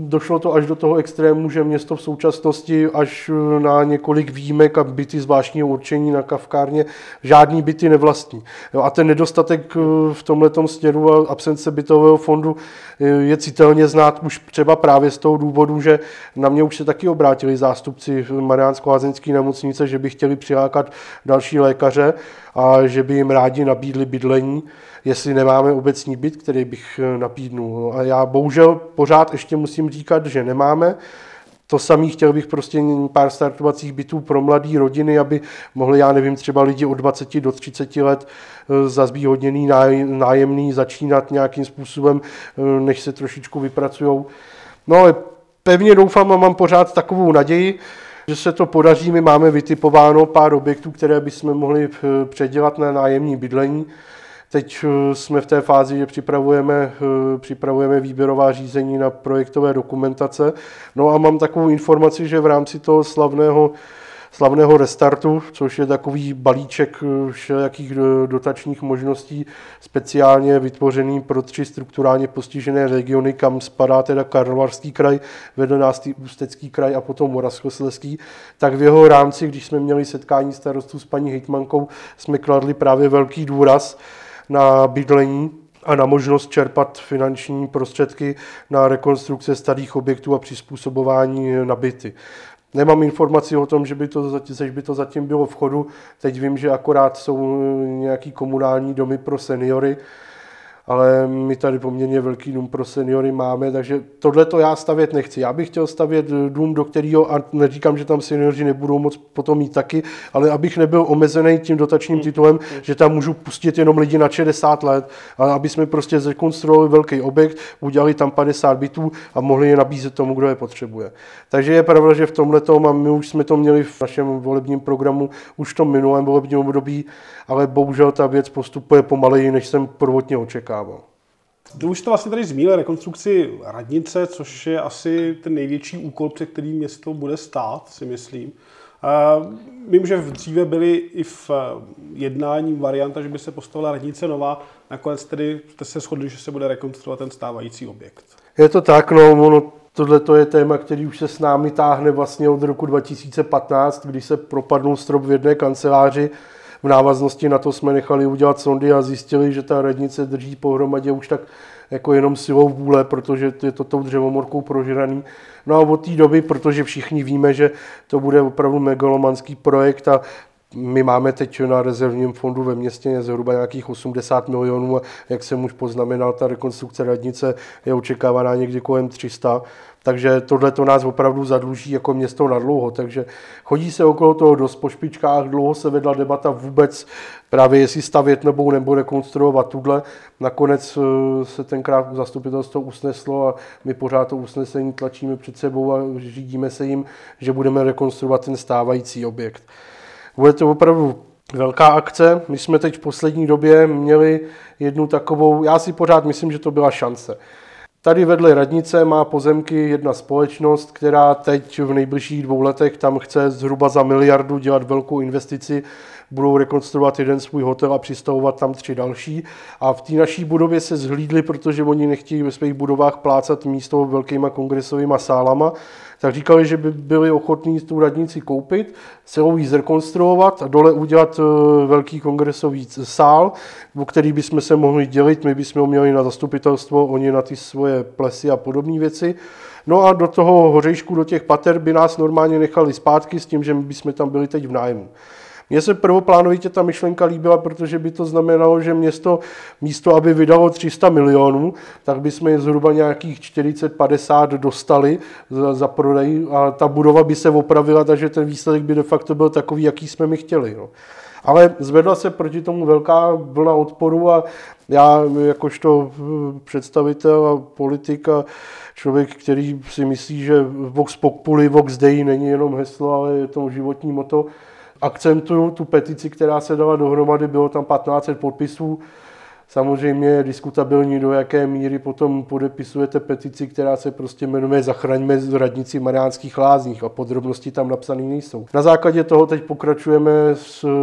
došlo to až do toho extrému, že město v současnosti až na několik výjimek a byty zvláštního určení na kavkárně žádný byty nevlastní. Jo, a ten nedostatek eh, v tomhle směru a absence bytového fondu eh, je citelně znát už třeba právě z toho důvodu, že na mě už se taky obrátili zástupci Mariánsko-Lázeňské nemocnice, že by chtěli přilákat další lékaře a že by jim rádi nabídli bydlení jestli nemáme obecní byt, který bych eh, napídnul. No a já bohužel pořád ještě musím říkat, že nemáme. To samý chtěl bych prostě pár startovacích bytů pro mladé rodiny, aby mohli, já nevím, třeba lidi od 20 do 30 let eh, za zvýhodněný nájemný začínat nějakým způsobem, eh, než se trošičku vypracují. No ale pevně doufám a mám pořád takovou naději, že se to podaří. My máme vytipováno pár objektů, které bychom mohli předělat na nájemní bydlení. Teď eh, jsme v té fázi, že připravujeme, eh, připravujeme výběrová řízení na projektové dokumentace. No a mám takovou informaci, že v rámci toho slavného slavného restartu, což je takový balíček eh, všelijakých dotačních možností, speciálně vytvořený pro tři strukturálně postižené regiony, kam spadá teda Karlovarský kraj, vedle nás tý Ústecký kraj a potom Moravskoslezský, tak v jeho rámci, když jsme měli setkání starostů s paní hejtmankou, jsme kladli právě velký důraz na bydlení a na možnost čerpat finanční prostředky na rekonstrukce starých objektů a přizpůsobování na byty. Nemám informaci o tom, že by to, že by to zatím bylo v chodu. Teď vím, že akorát jsou nějaký komunální domy pro seniory, ale my tady poměrně velký dům pro seniory máme, takže tohle to já stavět nechci. Já bych chtěl stavět dům, do kterého, a neříkám, že tam seniori nebudou moc potom mít taky, ale abych nebyl omezený tím dotačním titulem, že tam můžu pustit jenom lidi na 60 let, ale aby jsme prostě zrekonstruovali velký objekt, udělali tam 50 bytů a mohli je nabízet tomu, kdo je potřebuje. Takže je pravda, že v tomhle tom, a my už jsme to měli v našem volebním programu už v tom minulém volebním období, ale bohužel ta věc postupuje pomaleji, než jsem prvotně očekával. Ty už to vlastně tady zmínil, rekonstrukci radnice, což je asi ten největší úkol, před kterým město bude stát, si myslím. Vím, že v dříve byly i v jednání varianta, že by se postavila radnice nová. Nakonec tedy jste se shodli, že se bude rekonstruovat ten stávající objekt. Je to tak, no, ono Tohle to je téma, který už se s námi táhne vlastně od roku 2015, kdy se propadnul strop v jedné kanceláři. V návaznosti na to jsme nechali udělat sondy a zjistili, že ta radnice drží pohromadě už tak jako jenom silou vůle, protože je to tou dřevomorkou prožraný. No a od té doby, protože všichni víme, že to bude opravdu megalomanský projekt a my máme teď na rezervním fondu ve městě zhruba nějakých 80 milionů jak jsem už poznamenal, ta rekonstrukce radnice je očekávaná někdy kolem 300. Takže tohle to nás opravdu zadluží jako město na dlouho. Takže chodí se okolo toho dost po špičkách, dlouho se vedla debata vůbec právě jestli stavět nebo nebo rekonstruovat tuhle. Nakonec eh, se tenkrát zastupitelstvo usneslo a my pořád to usnesení tlačíme před sebou a řídíme se jim, že budeme rekonstruovat ten stávající objekt. Bude to opravdu velká akce. My jsme teď v poslední době měli jednu takovou, já si pořád myslím, že to byla šance. Tady vedle radnice má pozemky jedna společnost, která teď v nejbližších dvou letech tam chce zhruba za miliardu dělat velkou investici budou rekonstruovat jeden svůj hotel a přistavovat tam tři další. A v té naší budově se zhlídli, protože oni nechtějí ve svých budovách plácat místo velkýma kongresovými sálama, tak říkali, že by byli ochotní tu radnici koupit, celou ji zrekonstruovat a dole udělat e, velký kongresový sál, o který bychom se mohli dělit, my bychom ho měli na zastupitelstvo, oni na ty svoje plesy a podobné věci. No a do toho hořejšku, do těch pater by nás normálně nechali zpátky s tím, že my bychom tam byli teď v nájmu. Mně se prvoplánovitě ta myšlenka líbila, protože by to znamenalo, že město místo, aby vydalo 300 milionů, tak bychom je zhruba nějakých 40-50 dostali za, za prodej a ta budova by se opravila, takže ten výsledek by de facto byl takový, jaký jsme my chtěli. No. Ale zvedla se proti tomu velká vlna odporu a já jakožto představitel a politik a člověk, který si myslí, že Vox Populi, Vox Dei není jenom heslo, ale je to životní moto, akcentuju tu petici, která se dala dohromady, bylo tam 1500 podpisů, Samozřejmě je diskutabilní, do jaké míry potom podepisujete petici, která se prostě jmenuje Zachraňme z radnici Mariánských lázních a podrobnosti tam napsané nejsou. Na základě toho teď pokračujeme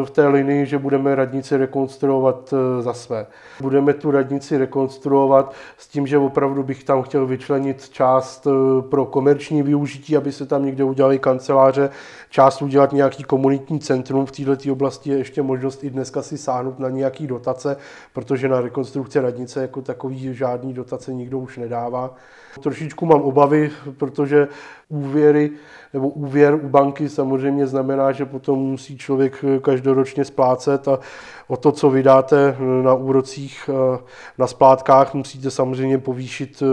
v té linii, že budeme radnici rekonstruovat e, za své. Budeme tu radnici rekonstruovat s tím, že opravdu bych tam chtěl vyčlenit část e, pro komerční využití, aby se tam někde udělali kanceláře, část udělat nějaký komunitní centrum. V této oblasti je ještě možnost i dneska si sáhnout na nějaký dotace, protože na rekonstrukce radnice jako takový žádný dotace nikdo už nedává. Trošičku mám obavy, protože úvěry nebo úvěr u banky samozřejmě znamená, že potom musí člověk každoročně splácet a o to, co vydáte na úrocích, na splátkách, musíte samozřejmě povýšit,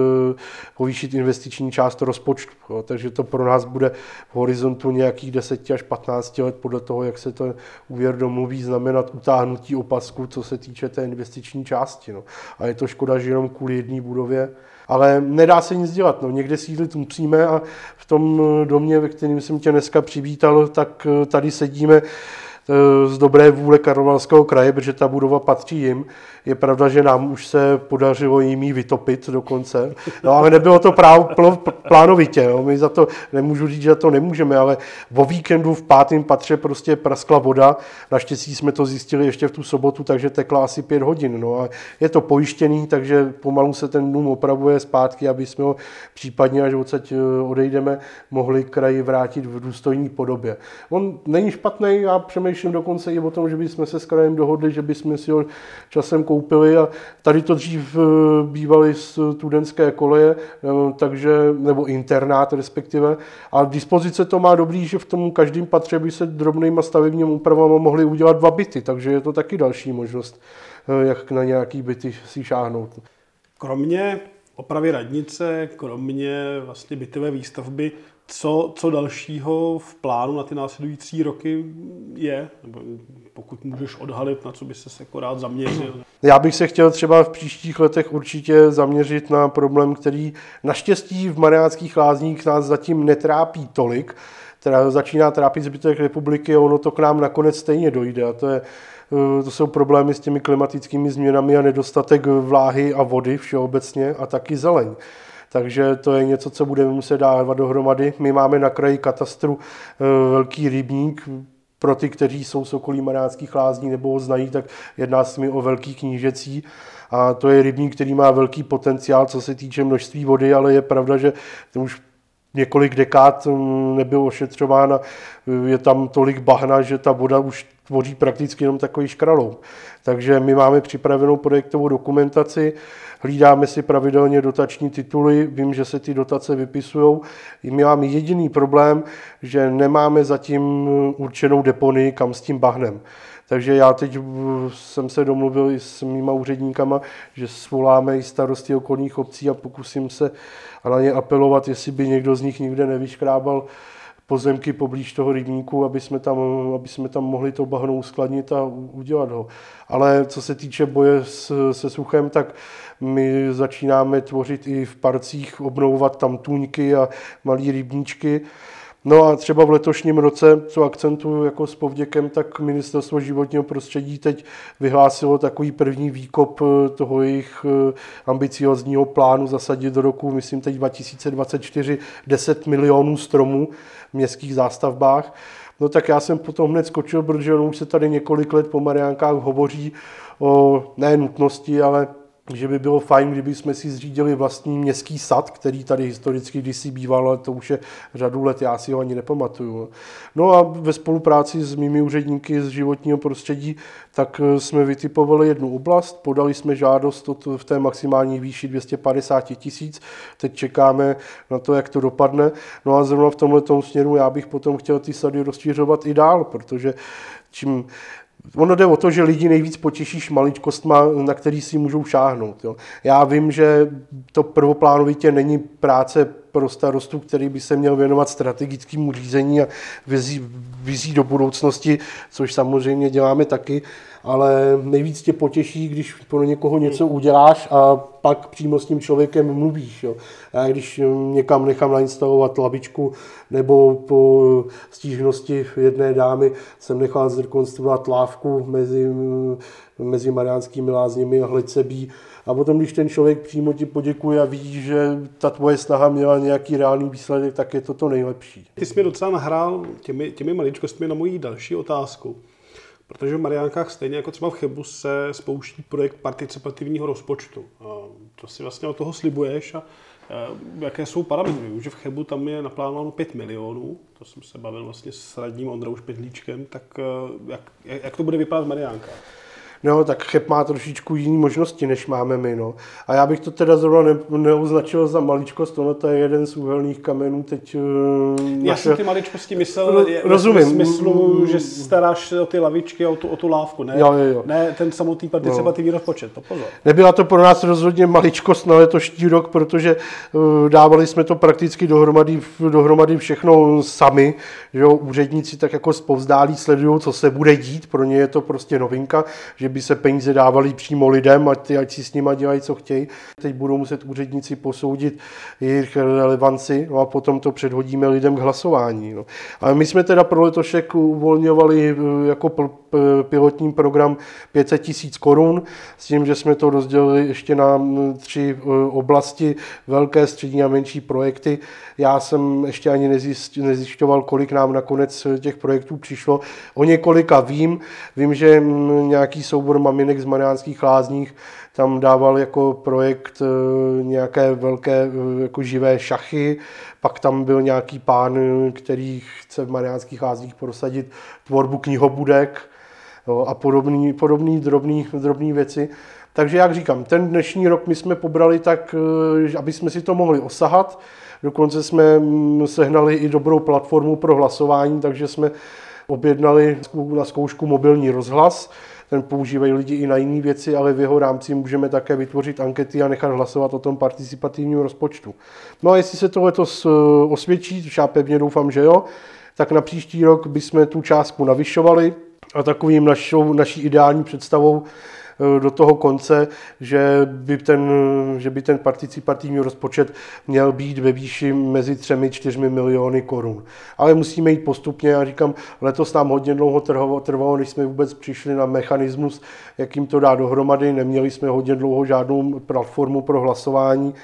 povýšit investiční část rozpočtu. Takže to pro nás bude v horizontu nějakých 10 až 15 let podle toho, jak se ten úvěr domluví, znamenat utáhnutí opasku, co se týče té investiční části. No. A je to škoda, že jenom kvůli jedné budově ale nedá se nic dělat. No. Někde sídlit musíme a v tom domě, ve kterém jsem tě dneska přivítal, tak tady sedíme Eh, z dobré vůle Karlovarského kraje, protože ta budova patří jim. Je pravda, že nám už se podařilo jim ji vytopit dokonce, no, ale nebylo to práv, plánovitě. No. My za to nemůžu říct, že to nemůžeme, ale o víkendu v pátém patře prostě praskla voda. Naštěstí jsme to zjistili ještě v tu sobotu, takže tekla asi pět hodin. No. A je to pojištěný, takže pomalu se ten dům opravuje zpátky, aby jsme ho případně, až odsaď eh, odejdeme, mohli kraji vrátit v důstojné podobě. On není špatný, já přemýšlím, přemýšlím dokonce i o tom, že bychom se s krajem dohodli, že bychom si ho časem koupili a tady to dřív eh, bývaly studentské koleje, eh, takže, nebo internát respektive. A dispozice to má dobrý, že v tom každém patře by se drobnýma stavebními úpravama mohly udělat dva byty, takže je to taky další možnost, eh, jak na nějaký byty si šáhnout. Kromě opravy radnice, kromě vlastně bytové výstavby, co, co dalšího v plánu na ty následující roky je? Nebo pokud můžeš odhalit, na co by se jako rád zaměřil? Já bych se chtěl třeba v příštích letech určitě zaměřit na problém, který naštěstí v Mariánských lázních nás zatím netrápí tolik, teda začíná trápit zbytek republiky a ono to k nám nakonec stejně dojde. A to, je, to jsou problémy s těmi klimatickými změnami a nedostatek vláhy a vody všeobecně a taky zeleň takže to je něco, co budeme muset dávat dohromady. My máme na kraji katastru eh, velký rybník, pro ty, kteří jsou z okolí Mariánských lázní nebo ho znají, tak jedná se mi o velký knížecí. A to je rybník, který má velký potenciál, co se týče množství vody, ale je pravda, že už několik dekád mm, nebyl ošetřována, je tam tolik bahna, že ta voda už tvoří prakticky jenom takový škraloup. Takže my máme připravenou projektovou dokumentaci, hlídáme si pravidelně dotační tituly, vím, že se ty dotace vypisují. My máme jediný problém, že nemáme zatím určenou deponii, kam s tím bahnem. Takže já teď jsem se domluvil i s mýma úředníkama, že svoláme i starosty okolních obcí a pokusím se na ně apelovat, jestli by někdo z nich nikde nevyškrábal pozemky poblíž toho rybníku, aby jsme tam, aby jsme tam mohli to bahno uskladnit a udělat ho. Ale co se týče boje s, se suchem, tak my začínáme tvořit i v parcích, obnovovat tam tůňky a malé rybníčky. No a třeba v letošním roce, co akcentuju jako s povděkem, tak Ministerstvo životního prostředí teď vyhlásilo takový první výkop eh, toho jejich eh, ambiciozního plánu zasadit do roku, myslím teď 2024, 10 milionů stromů městských zástavbách. No tak já jsem potom hned skočil, protože už se tady několik let po Mariánkách hovoří o ne nutnosti, ale že by bylo fajn, kdyby jsme si zřídili vlastní městský sad, který tady historicky kdysi býval, ale to už je řadu let, já si ho ani nepamatuju. No a ve spolupráci s mými úředníky z životního prostředí, tak eh, jsme vytipovali jednu oblast, podali jsme žádost v té maximální výši 250 tisíc, teď čekáme na to, jak to dopadne. No a zrovna v tomhle směru já bych potom chtěl ty sady rozšířovat i dál, protože čím Ono jde o to, že lidi nejvíc potěšíš maličkostma, na který si můžou šáhnout. Jo. Já vím, že to prvoplánovitě není práce pro starostu, který by se měl věnovat strategickému řízení a vizí, vizí do budoucnosti, což samozřejmě děláme taky, ale nejvíc tě potěší, když pro někoho něco uděláš a pak přímo s tím člověkem mluvíš. Jo. Já když někam nechám nainstalovat lavičku nebo po stížnosti jedné dámy jsem nechal zrekonstruovat lávku mezi, mezi Mariánskými lázněmi a Hlecebí, a potom, když ten člověk přímo ti poděkuje a vidí, že ta tvoje snaha měla nějaký reálný výsledek, tak je to to nejlepší. Ty jsi mi docela nahrál těmi, těmi maličkostmi na moji další otázku. Protože v Mariánkách stejně jako třeba v Chebu se spouští projekt participativního rozpočtu. To si vlastně od toho slibuješ a jaké jsou parametry. Už v Chebu tam je naplánováno 5 milionů, to jsem se bavil vlastně s radním Ondrou Špedlíčkem, tak jak, jak to bude vypadat v Mariánkách? No, tak Cheb má trošičku jiné možnosti, než máme my. No. A já bych to teda zrovna ne, neoznačil za maličkost, ono to je jeden z úhelných kamenů teď. Uh, já naše... jsem ty maličkosti myslel Ro, rozumím. v smyslu, že staráš o ty lavičky, o tu, o tu lávku, ne, jo, jo, jo. ne ten samotný participativní no. rozpočet, to pozor. Nebyla to pro nás rozhodně maličkost na letošní rok, protože uh, dávali jsme to prakticky dohromady, dohromady všechno sami, že jo, úředníci tak jako zpovzdálí sledují, co se bude dít, pro ně je to prostě novinka, že by se peníze dávaly přímo lidem, ať, ty, ať si s nimi dělají, co chtějí. Teď budou muset úředníci posoudit jejich relevanci no a potom to předhodíme lidem k hlasování. No. Ale my jsme teda pro letošek uvolňovali eh, jako pilotní program 500 tisíc korun, s tím, že jsme to rozdělili ještě na mm, tři eh, oblasti, velké, střední a menší projekty. Já jsem ještě ani nezjišťoval, kolik nám nakonec těch projektů přišlo. O několika vím. Vím, že mm, nějaký soubor maminek z Mariánských lázních tam dával jako projekt eh, nějaké velké eh, jako živé šachy, pak tam byl nějaký pán, který chce v Mariánských lázních prosadit tvorbu knihobudek jo, a podobný, podobný drobný, drobný věci. Takže jak říkám, ten dnešní rok my jsme pobrali tak, eh, aby jsme si to mohli osahat. Dokonce jsme mm, sehnali i dobrou platformu pro hlasování, takže jsme objednali na zkoušku mobilní rozhlas. Ten používají lidi i na jiné věci, ale v jeho rámci můžeme také vytvořit ankety a nechat hlasovat o tom participativním rozpočtu. No a jestli se to letos eh, osvědčí, já pevně doufám, že jo, tak na příští rok bychom tu částku navyšovali a takovým našou, naší ideální představou do toho konce, že by ten, že by ten participativní rozpočet měl být ve výši mezi 3-4 miliony korun. Ale musíme jít postupně, já říkám, letos nám hodně dlouho trvalo, trvalo, než jsme vůbec přišli na mechanismus, jakým to dá dohromady. Neměli jsme hodně dlouho žádnou platformu pro hlasování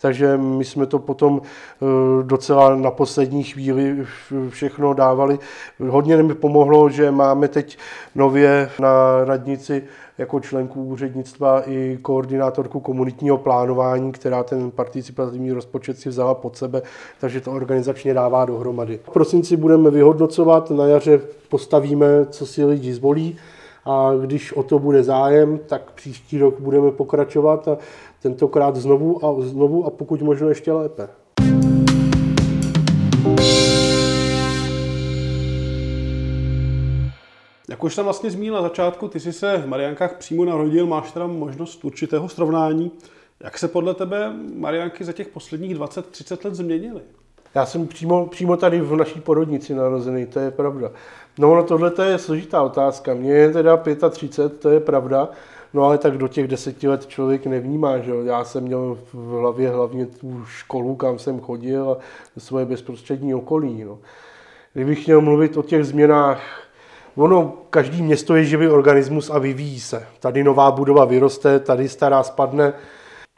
takže my jsme to potom eh, docela na poslední chvíli všechno dávali. Hodně mi pomohlo, že máme teď nově na radnici jako členku úřednictva i koordinátorku komunitního plánování, která ten participativní rozpočet si vzala pod sebe, takže to organizačně dává dohromady. V prosinci budeme vyhodnocovat, na jaře postavíme, co si lidi zvolí a když o to bude zájem, tak příští rok budeme pokračovat a tentokrát znovu a znovu a pokud možno ještě lépe. Jak už jsem vlastně zmínil na začátku, ty jsi se v Mariankách přímo narodil, máš teda možnost určitého srovnání. Jak se podle tebe Marianky za těch posledních 20-30 let změnily? Já jsem přímo, přímo tady v naší porodnici narozený, to je pravda. No, no tohle je složitá otázka. Mně je teda 35, to je pravda, no ale tak do těch deseti let člověk nevnímá, že jo. Já jsem měl v hlavě hlavně tu školu, kam jsem chodil a svoje bezprostřední okolí, no. Kdybych měl mluvit o těch změnách, ono, každý město je živý organismus a vyvíjí se. Tady nová budova vyroste, tady stará spadne,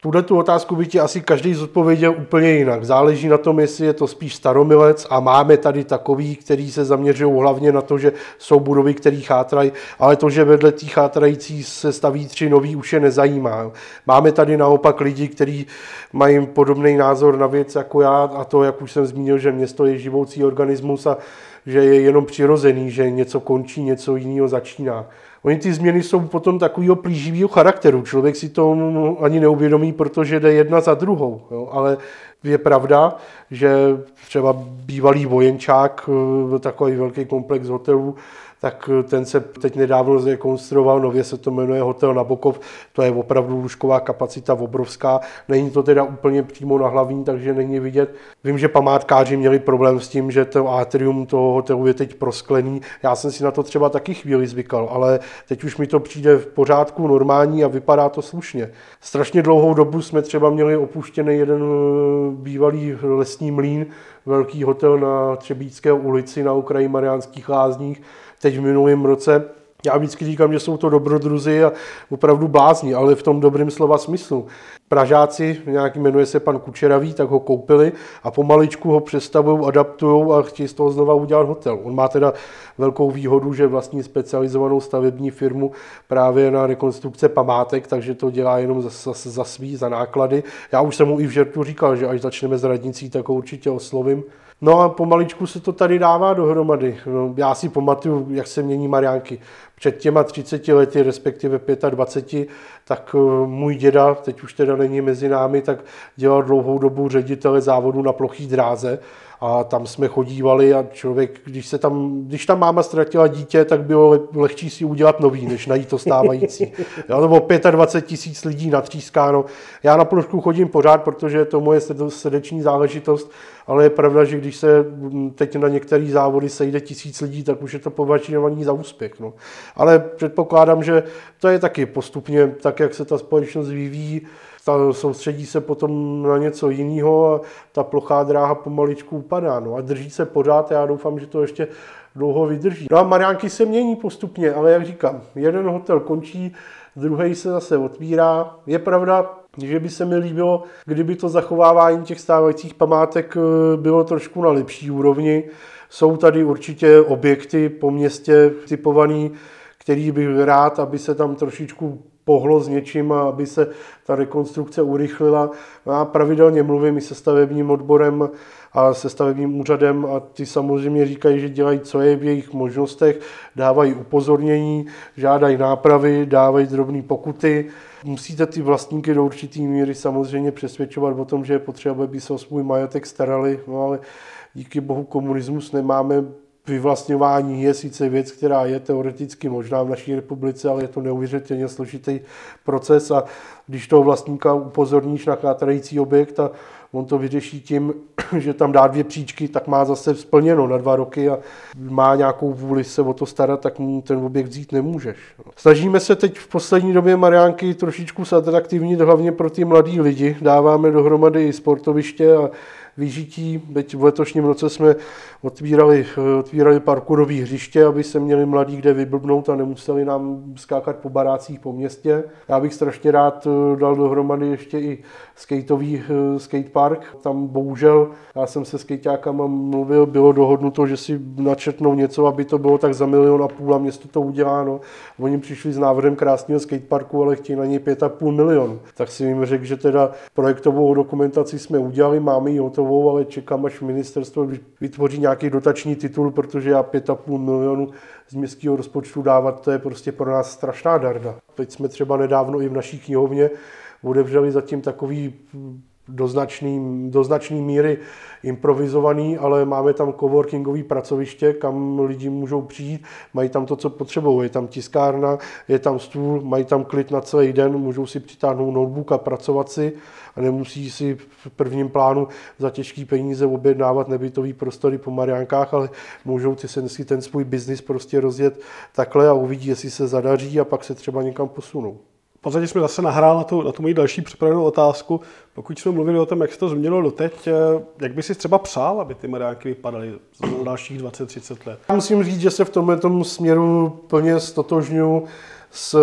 tuhle tu otázku by ti asi každý zodpověděl úplně jinak. Záleží na tom, jestli je to spíš staromilec a máme tady takový, který se zaměřují hlavně na to, že jsou budovy, které chátrají, ale to, že vedle těch chátrající se staví tři nový, už je nezajímá. Máme tady naopak lidi, kteří mají podobný názor na věc jako já a to, jak už jsem zmínil, že město je živoucí organismus a že je jenom přirozený, že něco končí, něco jiného začíná. Oni ty změny jsou potom takového plíživého charakteru. Člověk si to ani neuvědomí, protože jde jedna za druhou. Jo? Ale je pravda, že třeba bývalý vojenčák, eh, takový velký komplex hotelů, tak eh, ten se teď nedávno zrekonstruoval, nově se to jmenuje Hotel Nabokov, to je opravdu lůžková kapacita obrovská, není to teda úplně přímo na hlavní, takže není vidět. Vím, že památkáři měli problém s tím, že to atrium toho hotelu je teď prosklený, já jsem si na to třeba taky chvíli zvykal, ale teď už mi to přijde v pořádku, normální a vypadá to slušně. Strašně dlouhou dobu jsme třeba měli opuštěný jeden eh, bývalý lesní mlín, velký hotel na Třebíčské ulici na okraji Mariánských lázních, teď v minulém roce. Já vždycky říkám, že jsou to dobrodruzi a opravdu blázni, ale v tom dobrém slova smyslu. Pražáci, nějaký jmenuje se pan Kučeravý, tak ho koupili a pomaličku ho přestavují, adaptují a chtějí z toho znova udělat hotel. On má teda velkou výhodu, že vlastní specializovanou stavební firmu právě na rekonstrukce památek, takže to dělá jenom za, za, za svý, za náklady. Já už jsem mu i v žertu říkal, že až začneme s radnicí, tak ho určitě oslovím. No a pomaličku se to tady dává dohromady. No, já si pamatuju, jak se mění Mariánky. Před těma 30 lety, respektive 25, tak eh, můj děda, teď už teda není mezi námi, tak dělal dlouhou dobu ředitele závodu na plochý dráze a tam jsme chodívali a člověk, když, se tam, když tam máma ztratila dítě, tak bylo lehčí si udělat nový, než najít to stávající. Jo, nebo 25 tisíc lidí natřískáno. Já na plošku chodím pořád, protože je to moje srdeční záležitost, ale je pravda, že když se teď na některé závody sejde tisíc lidí, tak už je to považovaný za úspěch. No. Ale předpokládám, že to je taky postupně tak, jak se ta společnost vyvíjí, ta soustředí se potom na něco jiného a ta plochá dráha pomaličku upadá. No a drží se pořád, já doufám, že to ještě dlouho vydrží. No a Mariánky se mění postupně, ale jak říkám, jeden hotel končí, druhý se zase otvírá. Je pravda, že by se mi líbilo, kdyby to zachovávání těch stávajících památek eh, bylo trošku na lepší úrovni. Jsou tady určitě objekty po městě typovaný, který bych rád, aby se tam trošičku pohlo s něčím a aby se ta rekonstrukce urychlila. Já pravidelně mluvím i se stavebním odborem a se stavebním úřadem a ty samozřejmě říkají, že dělají, co je v jejich možnostech, dávají upozornění, žádají nápravy, dávají drobné pokuty. Musíte ty vlastníky do určitý míry samozřejmě přesvědčovat o tom, že je potřeba, aby se o svůj majetek starali, no ale díky bohu komunismus nemáme vyvlastňování je sice věc, která je teoreticky možná v naší republice, ale je to neuvěřitelně složitý proces a když toho vlastníka upozorníš na chátrající objekt a on to vyřeší tím, <clears throat> že tam dá dvě příčky, tak má zase splněno na dva roky a má nějakou vůli se o to starat, tak mu ten objekt vzít nemůžeš. Snažíme se teď v poslední době Mariánky trošičku zatraktivnit, hlavně pro ty mladí lidi. Dáváme dohromady sportoviště a vyžití. Teď v letošním roce jsme otvírali, otvírali parkourové hřiště, aby se měli mladí kde vyblbnout a nemuseli nám skákat po barácích po městě. Já bych strašně rád eh, dal dohromady ještě i skateový eh, skatepark. Tam bohužel, já jsem se skateákama mluvil, bylo dohodnuto, že si načetnou něco, aby to bylo tak za milion a půl a město to udělá. No. Oni přišli s návrhem krásného skateparku, ale chtějí na něj pět a půl milion. Tak si jim řekl, že teda projektovou dokumentaci jsme udělali, máme ji hotovou, ale čekám, až ministerstvo vytvoří nějaký dotační titul, protože já pět a půl milionu z městského rozpočtu dávat, to je prostě pro nás strašná darda. Teď jsme třeba nedávno i v naší knihovně otevřeli zatím takový do značný, do značný míry improvizovaný, ale máme tam coworkingový pracoviště, kam lidi můžou přijít, mají tam to, co potřebují. Je tam tiskárna, je tam stůl, mají tam klid na celý den, můžou si přitáhnout notebook a pracovat si a nemusí si v prvním plánu za těžký peníze objednávat nebytový prostory po Mariánkách, ale můžou si ten svůj biznis prostě rozjet takhle a uvidí, jestli se zadaří a pak se třeba někam posunou. V podstatě jsme zase nahrál na tu, na tu moji další připravenou otázku. Pokud jsme mluvili o tom, jak se to změnilo doteď, eh, jak by si třeba přál, aby ty Mariánky vypadaly za dalších 20-30 let? Já musím říct, že se v tomhle směru plně stotožňuji s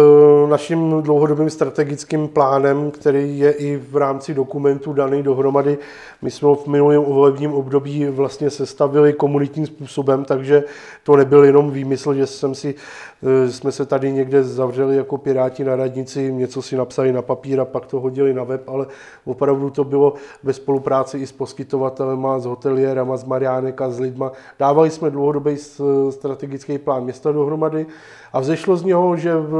naším dlouhodobým strategickým plánem, který je i v rámci dokumentu daný dohromady. My jsme v minulém volebním období vlastně sestavili komunitním způsobem, takže to nebyl jenom výmysl, že jsem si, eh, jsme se tady někde zavřeli jako piráti na radnici, něco si napsali na papír a pak to hodili na web, ale opravdu to bylo ve spolupráci i s poskytovatelema, s hoteliérama, s Mariánek a s lidma. Dávali jsme dlouhodobý strategický plán města dohromady a vzešlo z něho, že v,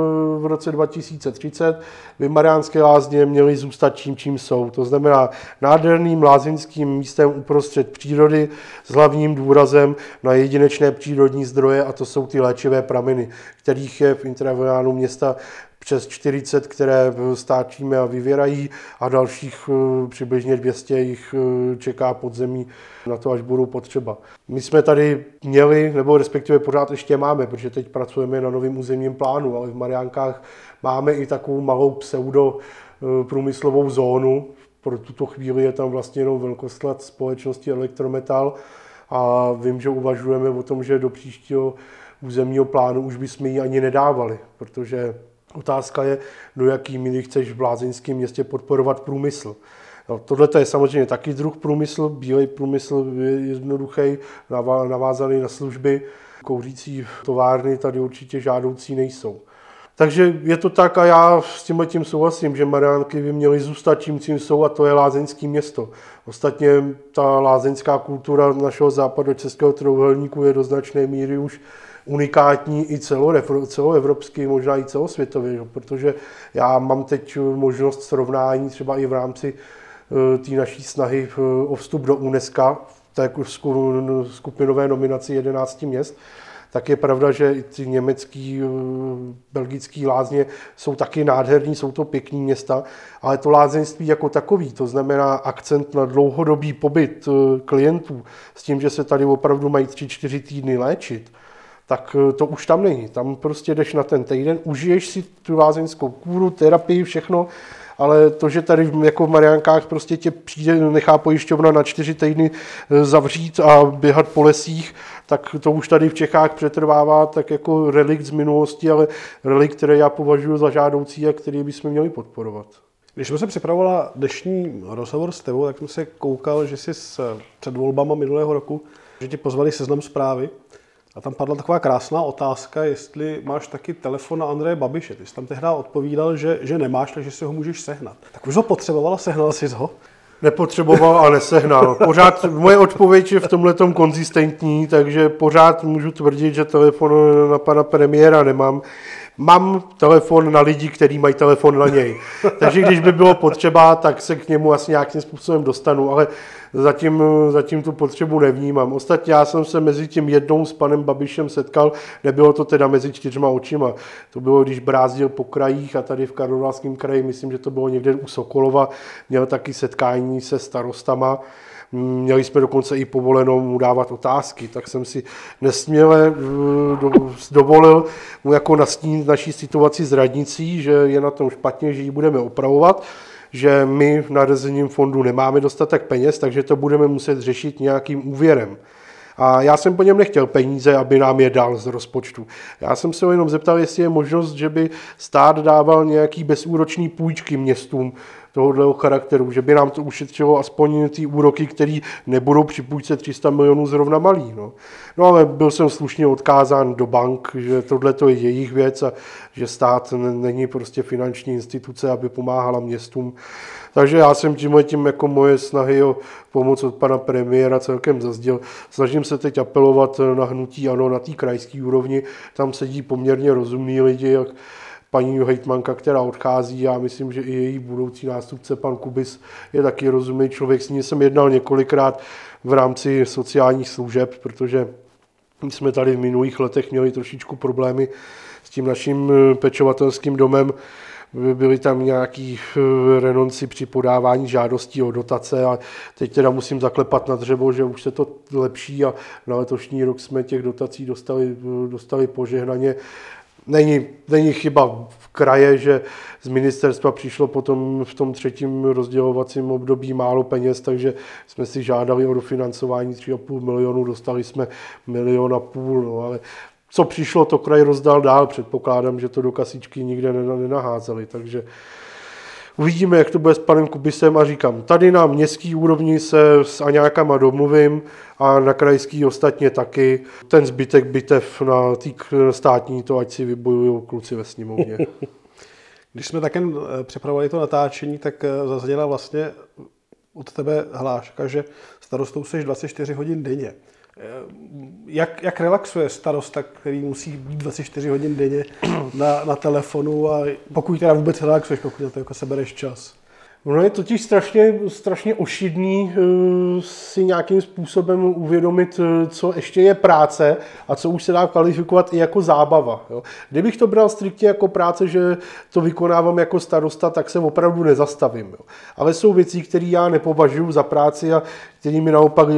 v roce 2030 by Mariánské lázně měly zůstat čím, čím jsou. To znamená nádherným lázeňským místem uprostřed přírody s hlavním důrazem na jedinečné přírodní zdroje a to jsou ty léčivé prameny, kterých je v intraviánu města přes 40, které stáčíme a vyvěrají a dalších eh, přibližně 200 jich eh, čeká pod zemí na to, až budou potřeba. My jsme tady měli, nebo respektive pořád ještě máme, protože teď pracujeme na novém územním plánu, ale v Mariánkách máme i takovou malou pseudo eh, průmyslovou zónu. Pro tuto chvíli je tam vlastně jenom velkosklad společnosti Elektrometal a vím, že uvažujeme o tom, že do příštího územního plánu už bychom ji ani nedávali, protože Otázka je, do jaký míry chceš v lázeňském městě podporovat průmysl. No, Tohle je samozřejmě taky druh průmysl, bílej průmysl je jednoduchý, navázaný na služby, kouřící továrny tady určitě žádoucí nejsou. Takže je to tak a já s tím tím souhlasím, že Mariánky by měly zůstat čím, čím jsou a to je lázeňské město. Ostatně ta lázeňská kultura našeho západu českého trouhelníku je do značné míry už unikátní i celoevropský, možná i celosvětově, protože já mám teď možnost srovnání třeba i v rámci eh, té naší snahy eh, o vstup do UNESCO, té skupinové nominaci 11 měst, tak je pravda, že i ty německý, eh, belgický lázně jsou taky nádherní, jsou to pěkný města, ale to lázeňství jako takový, to znamená akcent na dlouhodobý pobyt klientů s tím, že se tady opravdu mají 3-4 týdny léčit, tak eh, to už tam není. Tam prostě jdeš na ten týden, užiješ si tu lázeňskou kůru, terapii, všechno, ale to, že tady jako v Mariánkách prostě tě přijde, nechá pojišťovna na čtyři týdny eh, zavřít a běhat po lesích, tak to už tady v Čechách přetrvává tak jako relikt z minulosti, ale relikt, který já považuji za žádoucí a který bychom měli podporovat. Když jsme se připravovala dnešní rozhovor s tebou, tak jsem se koukal, že jsi před volbama minulého roku, že ti pozvali seznam zprávy a tam padla taková krásná otázka, jestli máš taky telefon na Andreje Babiše. Ty jsi tam tehdy odpovídal, že, že nemáš, takže si ho můžeš sehnat. Tak už ho potřeboval sehnal jsi ho? Nepotřeboval a nesehnal. Pořád moje odpověď je v tomhle konzistentní, takže pořád můžu tvrdit, že telefon na pana premiéra nemám. Mám telefon na lidi, kteří mají telefon na něj. <laughs> Takže když by bylo potřeba, tak se k němu asi nějakým způsobem dostanu, ale zatím, zatím tu potřebu nevnímám. Ostatně já jsem se mezi tím jednou s panem Babišem setkal, nebylo to teda mezi čtyřma očima. To bylo, když brázdil po krajích a tady v Karlovarském kraji, myslím, že to bylo někde u Sokolova, měl taky setkání se starostama. Měli jsme dokonce i povoleno mu dávat otázky, tak jsem si nesměle eh, dovolil mu jako nastínit naší situaci s radnicí, že je na tom špatně, že ji budeme opravovat že my v narozením fondu nemáme dostatek peněz, takže to budeme muset řešit nějakým úvěrem. A já jsem po něm nechtěl peníze, aby nám je dal z rozpočtu. Já jsem se ho jenom zeptal, jestli je možnost, že by stát dával nějaký bezúročný půjčky městům, tohoto charakteru, že by nám to ušetřilo aspoň ty úroky, které nebudou při půjčce 300 milionů zrovna malý. No. no ale byl jsem slušně odkázán do bank, že tohle to je jejich věc a že stát není prostě finanční instituce, aby pomáhala městům. Takže já jsem tímhle tím jako moje snahy o pomoc od pana premiéra celkem zazděl. Snažím se teď apelovat na hnutí ano na té krajské úrovni. Tam sedí poměrně rozumní lidi, jak paní hejtmanka, která odchází. Já myslím, že i její budoucí nástupce, pan Kubis, je taky rozumný člověk. S ním jsem jednal několikrát v rámci sociálních služeb, protože jsme tady v minulých letech měli trošičku problémy s tím naším eh, pečovatelským domem. Byly tam nějaký eh, renonci při podávání žádostí o dotace a teď teda musím zaklepat na dřevo, že už se to lepší a na letošní rok jsme těch dotací dostali, eh, dostali požehnaně není, není chyba v kraje, že z ministerstva přišlo potom v tom třetím rozdělovacím období málo peněz, takže jsme si žádali o dofinancování 3,5 milionu, dostali jsme milion a půl, no, ale co přišlo, to kraj rozdal dál, předpokládám, že to do kasičky nikde nenaházeli, takže Uvidíme, jak to bude s panem Kubisem a říkám, tady na městský úrovni se s Aňákama domluvím a na krajský ostatně taky. Ten zbytek bitev na tý státní, to ať si vybojují kluci ve sněmovně. <laughs> Když jsme také eh, připravovali to natáčení, tak eh, zazněla vlastně od tebe hláška, že starostou seš 24 hodin denně. Jak, jak relaxuje starosta, který musí být 24 hodin denně na, na telefonu a pokud teda vůbec relaxuješ, pokud na to jako sebereš čas? Ono je totiž strašně, strašně ošidný eh, si nějakým způsobem uvědomit, eh, co ještě je práce a co už se dá kvalifikovat i jako zábava. Jo. Kdybych to bral striktně jako práce, že to vykonávám jako starosta, tak se opravdu nezastavím. Jo. Ale jsou věci, které já nepovažuji za práci a který mi naopak eh,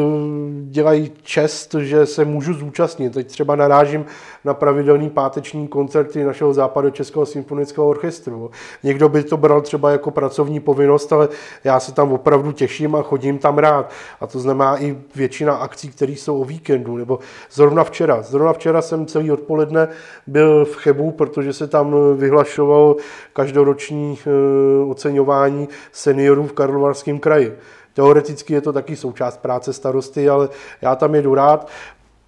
dělají čest, že se můžu zúčastnit. Teď třeba narážím na pravidelný páteční koncerty našeho západu Českého symfonického orchestru. Někdo by to bral třeba jako pracovní povinnost, ale já se tam opravdu těším a chodím tam rád. A to znamená i většina akcí, které jsou o víkendu. Nebo zrovna včera. Zrovna včera jsem celý odpoledne byl v Chebu, protože se tam vyhlašovalo každoroční eh, oceňování seniorů v Karlovarském kraji. Teoreticky je to taky součást práce starosty, ale já tam jedu rád.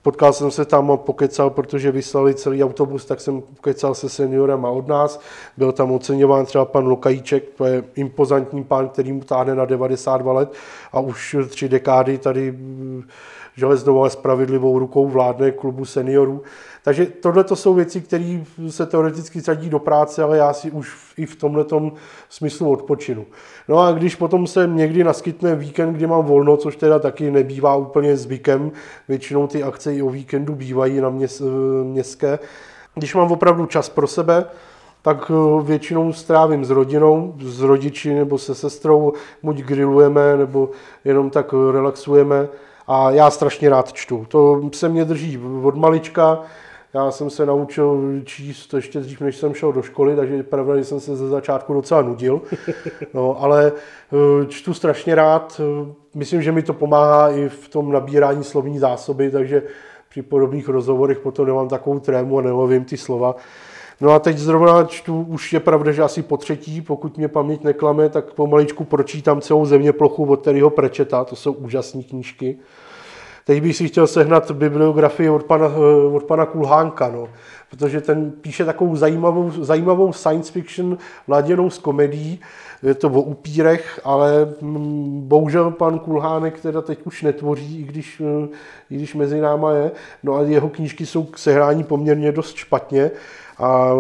Potkal jsem se tam a pokecal, protože vyslali celý autobus, tak jsem pokecal se seniorem a od nás. Byl tam oceňován třeba pan Lokajíček, to je impozantní pán, který mu táhne na 92 let a už tři dekády tady železnou, ale spravedlivou rukou vládne klubu seniorů. Takže tohle to jsou věci, které se teoreticky sadí do práce, ale já si už i v tomhle smyslu odpočinu. No a když potom se někdy naskytne víkend, kdy mám volno, což teda taky nebývá úplně zvykem, většinou ty akce i o víkendu bývají na měs, městské, když mám opravdu čas pro sebe, tak eh, většinou strávím s rodinou, s rodiči nebo se sestrou, buď grillujeme, nebo jenom tak relaxujeme a já strašně rád čtu. To se mě drží od malička, já jsem se naučil číst ještě dřív, než jsem šel do školy, takže je pravda, že jsem se ze začátku docela nudil. <laughs> No, ale eh, čtu strašně rád. Myslím, že mi to pomáhá i v tom nabírání slovní zásoby, takže při podobných rozhovorech potom nemám takovou trému a nelovím ty slova. No a teď zrovna čtu, už je pravda, že asi po třetí, pokud mě paměť neklame, tak pomaličku pročítám celou země plochu od Terryho Prečeta, to jsou úžasné knížky. Teď bych si chtěl sehnat bibliografii od pana, eh, od pana Kulhánka, no, protože ten píše takovou zajímavou, zajímavou science fiction laděnou s komedií, je to o upírech, ale mm, bohužel pan Kulhánek teda teď už netvoří, i když, eh, i když mezi náma je. No a jeho knížky jsou k sehrání poměrně dost špatně. A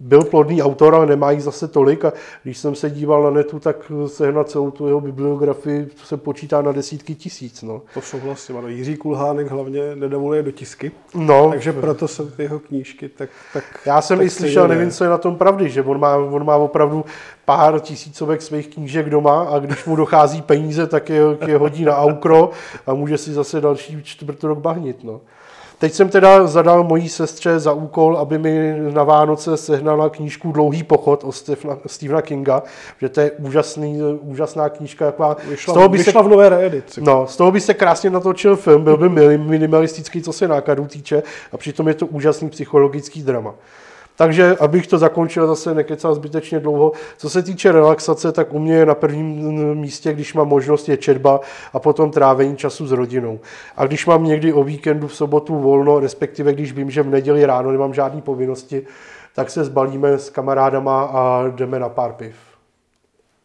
byl plodný autor, ale nemá jich zase tolik a když jsem se díval na netu, tak sehnat celou tu jeho bibliografii se počítá na desítky tisíc. No. To souhlasím, ano. Jiří Kulhánek hlavně nedovoluje dotisky, no. takže proto jsou ty jeho knížky tak, tak Já jsem tak i slyšel, nevím, co je na tom pravdy, že on má, on má opravdu pár tisícovek svých knížek doma a když mu dochází peníze, tak je, je hodí na aukro a může si zase další čtvrt rok bahnit. No. Teď jsem teda zadal mojí sestře za úkol, aby mi na Vánoce sehnala knížku Dlouhý pochod od Stephena Kinga, že to je úžasný, úžasná knížka. Jaková, vyšla, z toho by vyšla se, v nové reedici. No, z toho by se krásně natočil film, byl by minimalistický, co se nákladů týče, a přitom je to úžasný psychologický drama. Takže, abych to zakončil, zase nekecal zbytečně dlouho. Co se týče relaxace, tak u mě je na prvním místě, když mám možnost, je četba a potom trávení času s rodinou. A když mám někdy o víkendu v sobotu volno, respektive když vím, že v neděli ráno nemám žádné povinnosti, tak se zbalíme s kamarádama a jdeme na pár piv.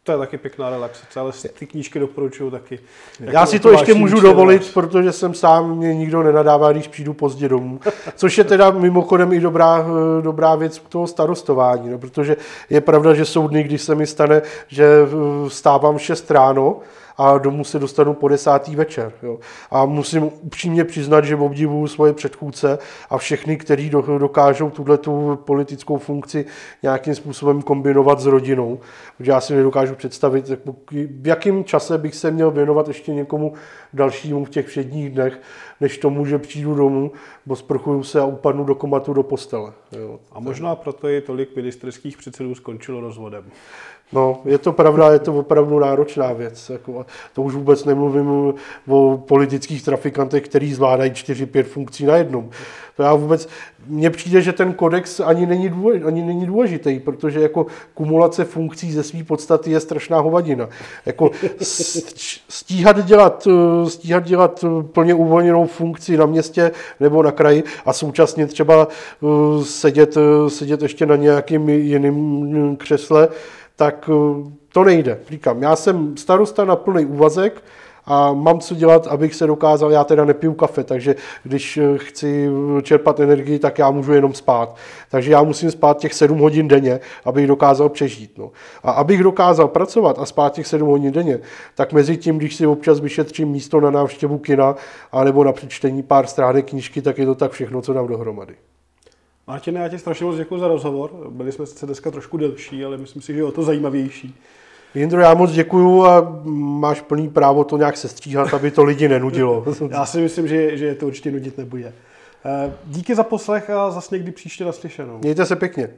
To je taky pěkná relaxace, ale ty knížky doporučuju taky. Já si to ještě můžu dovolit, čtenář. protože jsem sám, mě nikdo nenadává, když přijdu pozdě domů. <laughs> Což je teda mimochodem i dobrá, dobrá věc k toho starostování, no, protože je pravda, že jsou dny, kdy se mi stane, že stávám 6 ráno, a domů se dostanu po desátý večer. Jo. A musím upřímně přiznat, že obdivuju svoje předchůdce a všechny, kteří dokážou tuhle tu politickou funkci nějakým způsobem kombinovat s rodinou. Protože já si nedokážu představit, v jakém čase bych se měl věnovat ještě někomu dalšímu v těch všedních dnech, než tomu, že přijdu domů, sprchuju se a upadnu do komatu do postele. Jo. A možná proto je tolik ministerských předsedů skončilo rozvodem. No, je to pravda, je to opravdu náročná věc. Jako, to už vůbec nemluvím o politických trafikantech, který zvládají 4-5 funkcí na jednom. To já vůbec, mně přijde, že ten kodex ani není, důležitý, ani není důležitý, protože jako kumulace funkcí ze své podstaty je strašná hovadina. Jako stíhat dělat, stíhat dělat plně uvolněnou funkci na městě nebo na kraji a současně třeba uh, sedět, sedět ještě na nějakým jiným křesle, tak eh, to nejde. Říkám, já jsem starosta na plný úvazek a mám co dělat, abych se dokázal, já teda nepiju kafe, takže když eh, chci čerpat energii, tak já můžu jenom spát. Takže já musím spát těch 7 hodin denně, abych dokázal přežít. No. A abych dokázal pracovat a spát těch 7 hodin denně, tak mezi tím, když si občas vyšetřím místo na návštěvu kina, anebo na přečtení pár stránek knížky, tak je to tak všechno, co dám dohromady. Martine, já ti strašně moc děkuji za rozhovor. Byli jsme sice dneska trošku delší, ale myslím si, že je o to zajímavější. Jindro, já moc děkuju a máš plný právo to nějak sestříhat, aby to lidi nenudilo. <laughs> já si myslím, že, že to určitě nudit nebude. Eh, díky za poslech a zase někdy příště naslyšenou. Mějte se pěkně.